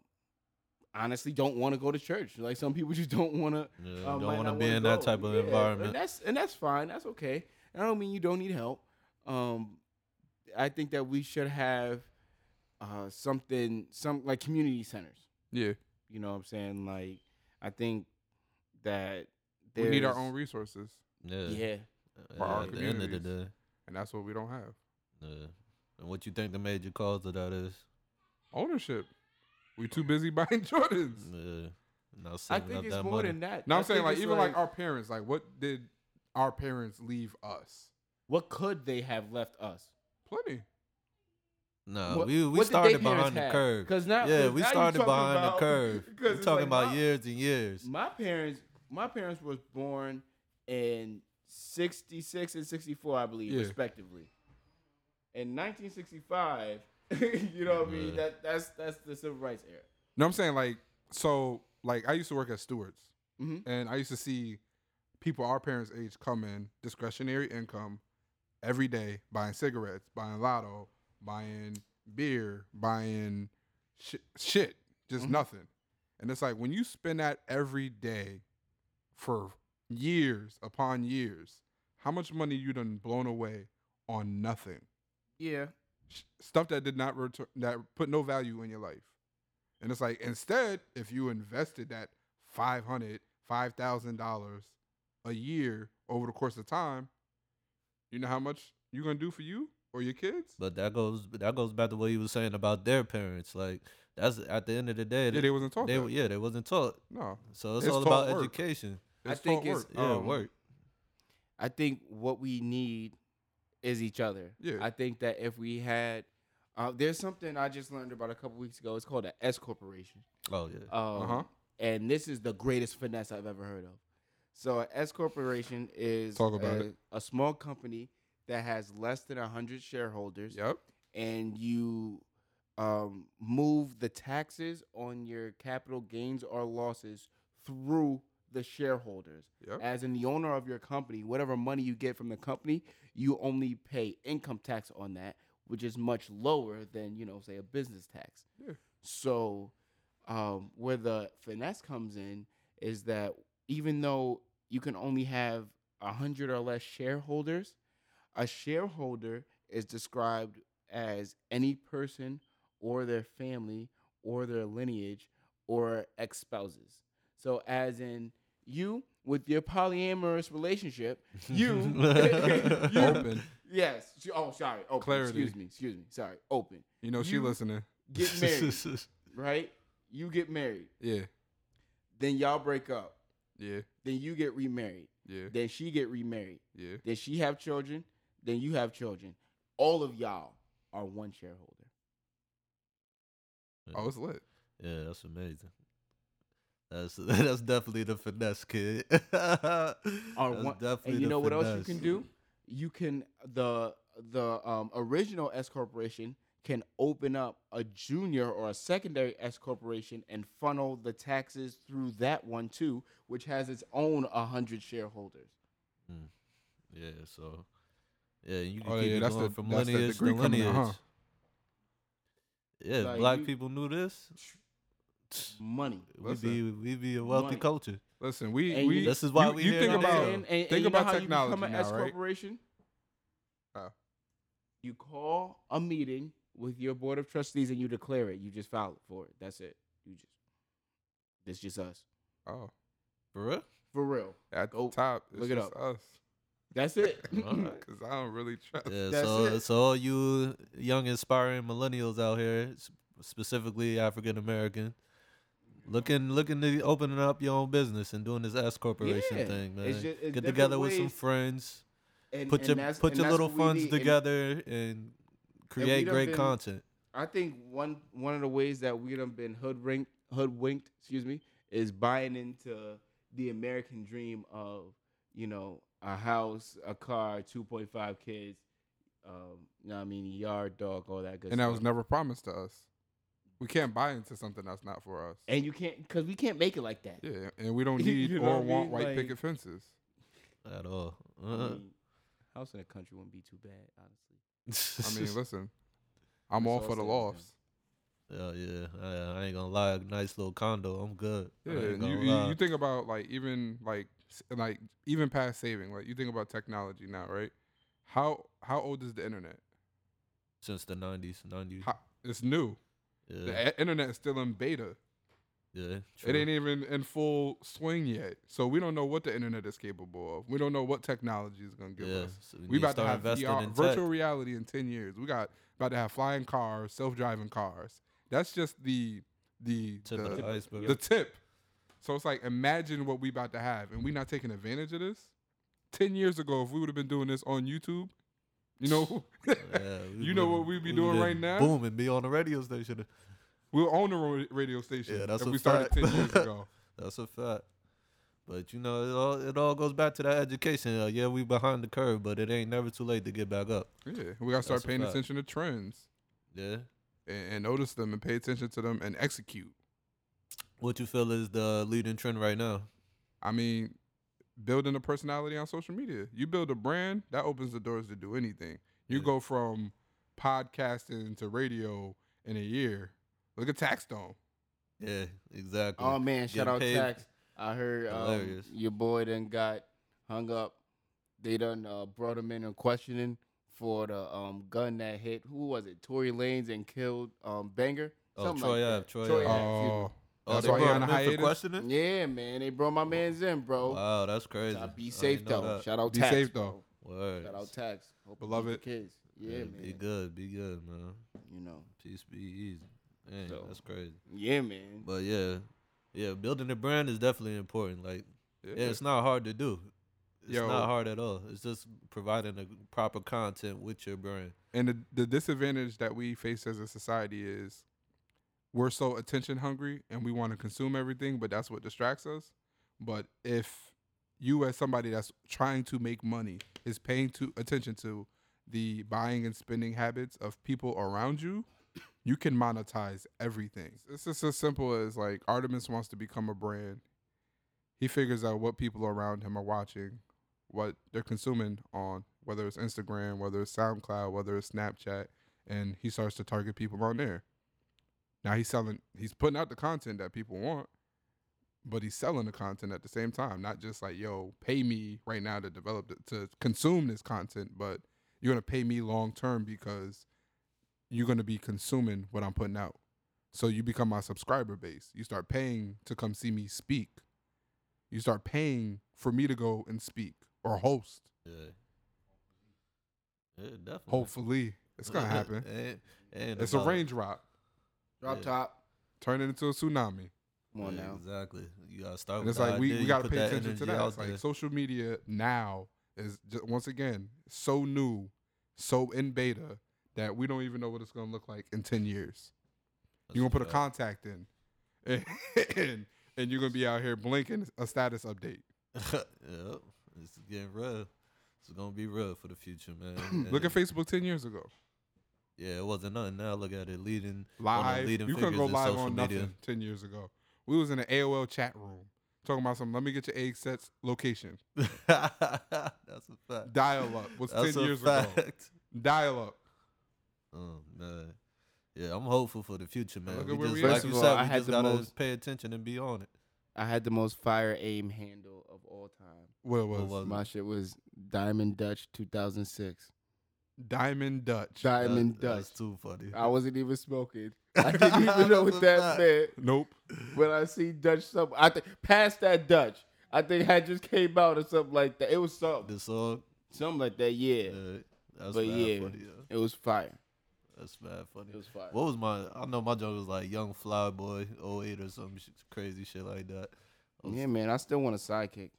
honestly don't want to go to church. Like some people just don't want to. Yeah, uh, don't want to be in that type of Yeah, environment. and that's and that's fine. That's okay. And I don't mean you don't need help. Um, I think that we should have uh, something, some like community centers. yeah. You know what I'm saying? Like, I think that We need our own resources, Yeah, Yeah, yeah, for our at the end of the communities. day. and that's what we don't have. Yeah. And what you think the major cause of that is? Ownership. We too busy buying Jordans. Yeah. Not I think it's more money. than that. No, I I'm saying like it's even like, our parents, like what did our parents leave us? What could they have left us? Plenty. No, What- we we did started behind the have? curve. 'Cause now- yeah, 'cause we now started behind about- the curve. We're talking like about my- years and years. My parents, my parents was born in 66 and 64, I believe, Yeah. respectively. In 1965, you know what I mean? That that's that's the civil rights era. No, I'm saying like so like I used to work at Stewart's Mhm. and I used to see people our parents' age come in discretionary income every day buying cigarettes, buying lotto, buying beer, buying sh- shit, just Mhm. nothing. And it's like when you spend that every day for years upon years, how much money you done blown away on nothing? Yeah. Stuff that did not return that put no value in your life. And it's like instead, if you invested that five hundred, five thousand dollars a year over the course of time, you know how much you're gonna do for you or your kids? But that goes that goes back to what you was saying about their parents. Like that's at the end of the day. Yeah, they wasn't taught they that. yeah they wasn't taught. No, So it's, It's all about work. education. I think it's- work. Yeah, Um, work. I think what we need is each other. Yeah. I think that if we had, uh, there's something I just learned about a couple weeks ago. It's called an S corporation. Oh yeah. Um, Uh-huh. And this is the greatest finesse I've ever heard of. So, an S corporation is Talk about a, it. a small company that has less than hundred shareholders, Yep. and you um, move the taxes on your capital gains or losses through the shareholders. Yep. As in the owner of your company, whatever money you get from the company, you only pay income tax on that, which is much lower than you know, say a business tax. Yeah. So, um, where the finesse comes in is that even though you can only have a hundred or less shareholders, a shareholder is described as any person or their family or their lineage or ex spouses. So, as in you with your polyamorous relationship, you, you- Open. Yes. Oh, sorry. Open. Clarity. Excuse me. Excuse me. Sorry. Open. You know she You- listening. Get married, right? You get married. Yeah. Then y'all break up. Yeah. Then you get remarried. Yeah. Then she get remarried. Yeah. Then she have children. Then you have children. All of y'all are one shareholder. Oh, it's lit. Yeah, that's amazing. That's that's definitely the finesse, kid. that's one, definitely and you the know what else you can do? You can the the um, original S corporation can open up a junior or a secondary S corporation and funnel the taxes through that one too, which has its own hundred shareholders. Hmm. Yeah, so yeah, you can Oh, keep yeah, it that's going the- from that's that lineage to degree coming lineage. out, huh? Yeah, Like, black you- people knew this. Money. We Listen. be we be a wealthy Money. culture. Listen, we And we you- This is why you, we you think about And, and think you about how technology you become an now, S right? corporation? How? You call a meeting with your board of trustees and you declare it. You just file for it. That's it. You just this just us. Oh, For real? For real. at Go the top, it's look it up. us. That's it. Cause I don't really trust. Yeah, That's so it. so all you young aspiring millennials out here, specifically African American, looking looking to opening up your own business and doing this S corporation Yeah, thing, man. it's ju- it's Get different together with some friends, And- put and your put your little what funds need. And together and create great been- content. I think one one of the ways that we done been hoodwinked, hoodwinked, excuse me, is buying into the American dream of you know a house, a car, two point five kids, um, you know what I mean, yard, dog, all that good And that was never promised to us. We can't buy into something that's not for us. and you can't because we can't make it like that. Yeah, and we don't You need know or what I want mean? white Like- picket fences. At all. I Uh-uh. mean, house in the country wouldn't be too bad, honestly. I mean, listen, I'm It's all all for the said and lofts. Yeah, yeah. I, I ain't gonna lie. Nice little condo. I'm good. Yeah, and you, you you think about like even like like even past saving, like you think about technology now, right? How how old is the internet? since the nineties, nineties. It's new. Yeah, The internet is still in beta. Yeah. It ain't even in full swing yet. So we don't know what the internet is capable of. We don't know what technology is gonna give Yeah, us. so we we about to have VR, in virtual reality in ten years. We got about to have flying cars, self driving cars. That's just the the Tip the, the iceberg. the tip. So it's like imagine what we about to have, and we not taking advantage of this. Ten years ago, if we would have been doing this on YouTube, you know, Yeah, you know been- what we'd be we doing right now. Boom and be on the radio station. We'll own a ro- radio station. Yeah, that's a we started fact. ten years ago. That's a fact. But you know, it all it all goes back to that education. Uh, yeah, we behind the curve, but it ain't never too late to get back up. Yeah, we gotta start That's paying attention to trends Yeah. and, and notice them and pay attention to them and execute. What you feel is the leading trend right now? I mean, building a personality on social media. You build a brand that opens the doors to do anything. You Yeah. go from podcasting to radio in a year. Look at Taxstone. Yeah, exactly. Oh man, shout Getting out paid. Tax. I heard um, your boy done got hung up. They done uh, brought him in and questioning for the um, gun that hit. Who was it? Tory Lanez and killed um, Banga. Oh, Something Troy like Ave, that. Troy Troy Ave. Ave, excuse me. Oh, Oh, That's they why he brought on him in for hiatus? questioning. Yeah, man, they brought my man's in, bro. Wow, that's crazy. So be safe though. that. Shout out Tax. Be Tax, safe, though. Word. Shout out Tax. Hope he Beloved. kids. Yeah, Yeah, man. Be good. Be good, man. You know. Peace be easy. Man, So- that's crazy. Yeah, man. But yeah, yeah, building a brand is definitely important. Like, yeah. yeah, it's not hard to do. It's Yo. not hard at all. It's just providing the proper content with your brand. And the, the disadvantage that we face as a society is we're so attention hungry and we want to consume everything, but that's what distracts us. But if you, as somebody that's trying to make money, is paying to attention to the buying and spending habits of people around you, you can monetize everything. It's just as simple as like Artemis wants to become a brand. He figures out what people around him are watching, what they're consuming on, whether it's Instagram, whether it's SoundCloud, whether it's Snapchat, and he starts to target people on there. Now he's selling, he's putting out the content that people want, but he's selling the content at the same time. Not just like, yo, pay me right now to develop, to consume this content, but you're gonna pay me long term because you're gonna be consuming what I'm putting out. So you become my subscriber base. You start paying to come see me speak. You start paying for me to go and speak or host. Yeah. Yeah, definitely. Hopefully, it's gonna happen. Ain't- ain't It's a about- raindrop. Drop Yeah. top. Turn it into a tsunami. Come on Yeah, now. Exactly. You gotta start And with it's like we, we got to pay attention to that. It's like there. social media now is just, once again so new, so in beta that we don't even know what it's going to look like in 10 years. That's You're going to put a contact in and, and you're going to be out here blinking a status update. yep. It's getting real. It's gonna be real for the future, man. Look at Facebook 10 years ago. Yeah, it wasn't nothing. Now look at it leading Live. leading You couldn't go live on media. nothing 10 years ago. We was in an AOL chat room talking about something. Let me get your egg sets location. That's a fact. Dial up was 10 That's a years ago. fact. Dial up. Oh man. Yeah, I'm hopeful for the future, man. Look at We where just, we like. First you of all, said, I we had just the gotta most- pay attention and be on it. I had the most fire AIM handle of all time. What it was? What was My it? shit was Diamond Dutch 2006. Diamond Dutch. Diamond That- Dutch. That's too funny. I wasn't even smoking. I didn't even know what that fact. meant. Nope. When I see Dutch something, I think past that Dutch, I think had just came out or something like that. It was something, The song, something like that. Yeah, yeah, that's but yeah, funny. Yeah. it was fire. That's mad funny. It was fire. What was my? I know my joke was like Young Fly Boy 08 or some sh- crazy shit like that. Was- Yeah, man, I still want a sidekick,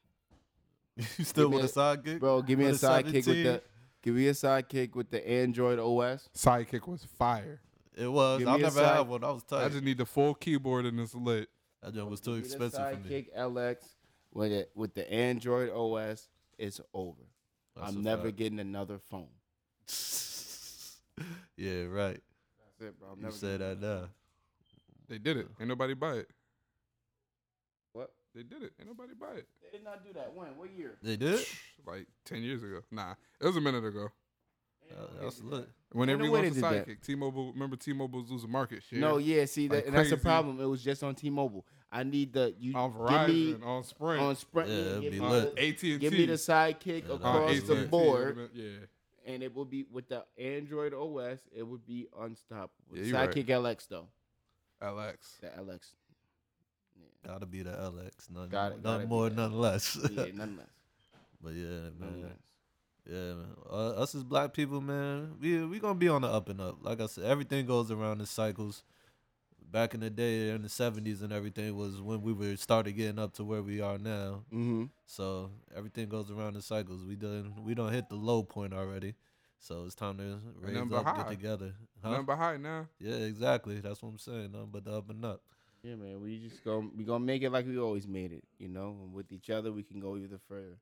you still Give want a sidekick, bro. Give me a With a sidekick with the, give me a sidekick with the Android OS. Sidekick was fire. It was. Give I never side- had one. I was tight. I just need the full keyboard and it's lit. That joke was too Give me the expensive for me. Sidekick LX with it with the Android OS. It's over. That's I'm never fact. getting another phone. yeah, right. That's it, bro. I'm You never say getting that now. They did it. Ain't nobody buy it. What? They did it. Ain't nobody buy it. They did not do that. When? What year? They did. Like ten years ago. Nah, it was a minute ago. Uh, that's lit. When they Ain't no relaunched the they did that. Sidekick, T-Mobile. Remember, T-Mobile was losing market share. No, yeah. See, that, Like and that's the problem. It was just on T-Mobile. I need the you on give Verizon, me on Sprint, on Sprint. Yeah, yeah, it'd give, be me lit. the, AT and give me the sidekick Yeah, across that'd be the board, Yeah, and it will be with the Android OS. It would be unstoppable. Yeah, you right. sidekick LX though. LX. The LX. Gotta be the LX. Nothing, Got it, gotta more, none less. Yeah, none less. but yeah, None less. Yeah, man. Uh, us as black people, man, we we gonna be on the up and up. Like I said, everything goes around in cycles. Back in the day, in the seventies and everything, was when we were started getting up to where we are now. Mm-hmm. So everything goes around in cycles. We done we don't hit the low point already. So it's time to raise number up, high. get together. Huh? Number high now. Yeah, exactly. That's what I'm saying. Nothing but the up and up. Yeah, man. We just go. We gonna make it like we always made it. You know, and with each other, we can go even further.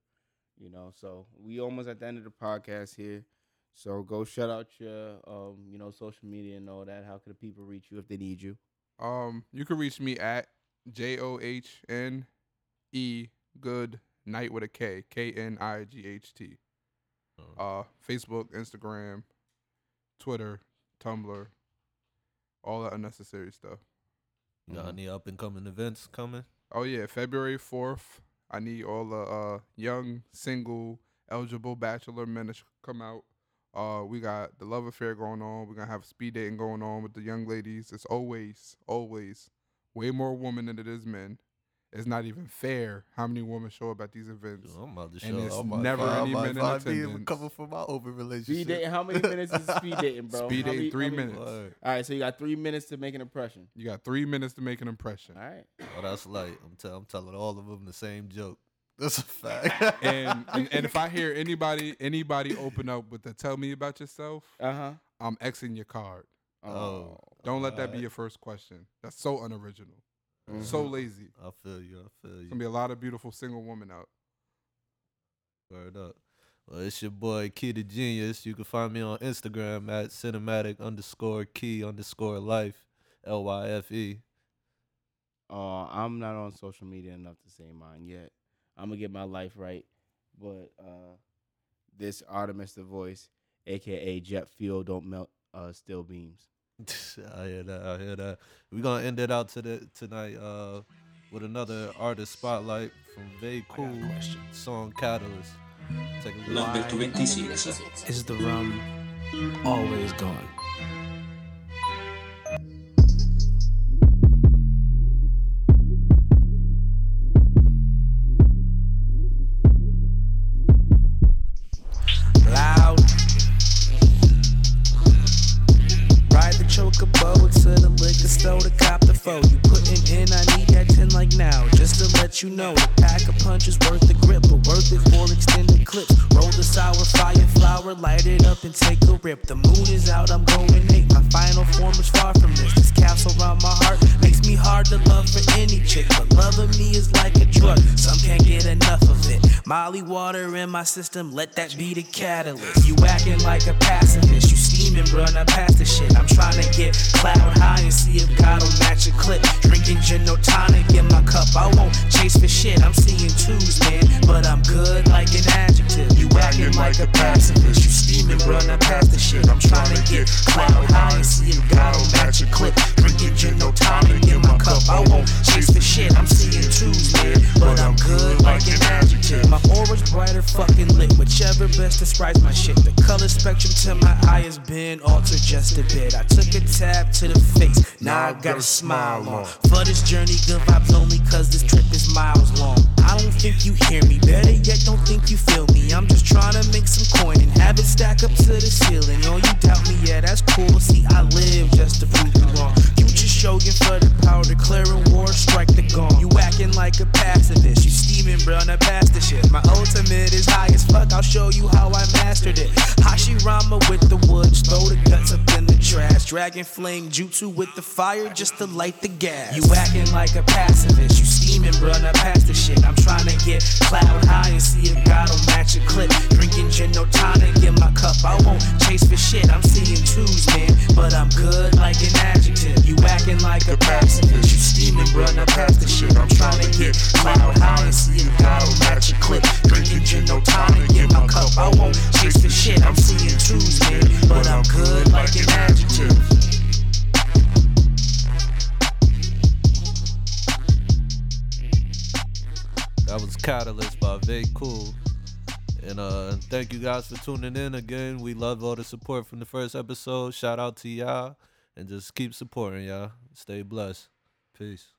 You know, so we almost at the end of the podcast here. So go shout out your, um, you know, social media and all that. How can the people reach you if they need you? Um, you can reach me at J O H N E Good Night with a K K N I G H T. Uh, Uh, Facebook, Instagram, Twitter, Tumblr, all that unnecessary stuff. you got Mhm. any up and coming events coming? Oh yeah, February fourth. I need all the uh young single eligible bachelor men to come out. Uh, we got the love affair going on. We're gonna have speed dating going on with the young ladies. It's always, always way more women than it is men. It's not even fair how many women show up at these events. I'm about to show. And it's I'm about to never find- any I'm men in about to find me attendance. Coming from my open Speed dating. How many minutes is speed dating, bro? Speed dating, many- three many- minutes. Word. All right, so you got three minutes to make an impression. You got three minutes to make an impression. All right. Oh, that's like I'm, tell, I'm telling all of them the same joke. That's a fact. And, and and if I hear anybody anybody open up with the tell me about yourself, Uh huh. I'm Xing your card. oh, Don't let that be your first question. That's so unoriginal. So lazy. I feel you. I feel There's you. gonna be a lot of beautiful single women out. Word up. Well, it's your boy Key the Genius. You can find me on Instagram at cinematic underscore key underscore life. L Y F E. Uh, I'm not on social media enough to say mine yet. I'm gonna get my life right, but uh, this Artemis the voice, aka Jet Fuel, don't melt uh steel beams. I hear that. I hear that. We're gonna end it out to the, tonight uh, with another artist spotlight from Vay Cool song Catalyst. Take a look. Number 26. Is the rum always gone? Rip. The moon is out, I'm going eight. My final form is far Molly water in my system, let that be the catalyst. You acting like a pacifist, you steaming, bro, not past the shit. I'm trying to get cloud high and see if God will match a clip. Drinking gin no tonic in my cup, I won't chase for shit. I'm seeing twos, man, but I'm good like an adjective. You acting like a pacifist, you steaming, bro, not past the shit. I'm trying to get cloud high and see if God will match a clip. Drinking gin no tonic in my cup, I won't chase for shit. I'm seeing twos, man, but I'm good like an adjective. My aura's brighter, fucking lit, whichever best describes my shit. The color spectrum to my eye has been altered just a bit. I took a tab to the face, now I got a smile on. For this journey, good vibes only, cause this trip is miles long. I don't think you hear me, better yet, don't think you feel me. I'm just trying to make some coin and have it stack up to the ceiling. Oh, you doubt me, yeah, that's cool. See, I live just to prove you wrong. You just shogun for the power, declaring war, strike the gong. You acting like a pacifist, you steaming, bro, not past the shit. My ultimate is high as fuck, I'll show you how I mastered it. Hashirama with the woods, throw the guts up in the trash. Dragon flame jutsu with the fire just to light the gas. You acting like a pacifist, you steaming, bro, not past the shit. I'm trying to get cloud high and see if God will match a clip. Drinking gin no tonic in my cup, I won't chase for shit. I'm seeing twos, man, but I'm good like an adjective. You acting like a pacifist, you steaming, bro, not past the shit. I'm trying to get cloud high and see if God will match a clip. Drinking gin no tonic in my cup, I won't chase for shit. I'm seeing twos, man, but I'm good like an adjective. That was Catalyst by Vay Cool. And uh thank you guys for tuning in again. We love all the support from the first episode. Shout out to y'all. And just keep supporting y'all. Stay blessed. Peace.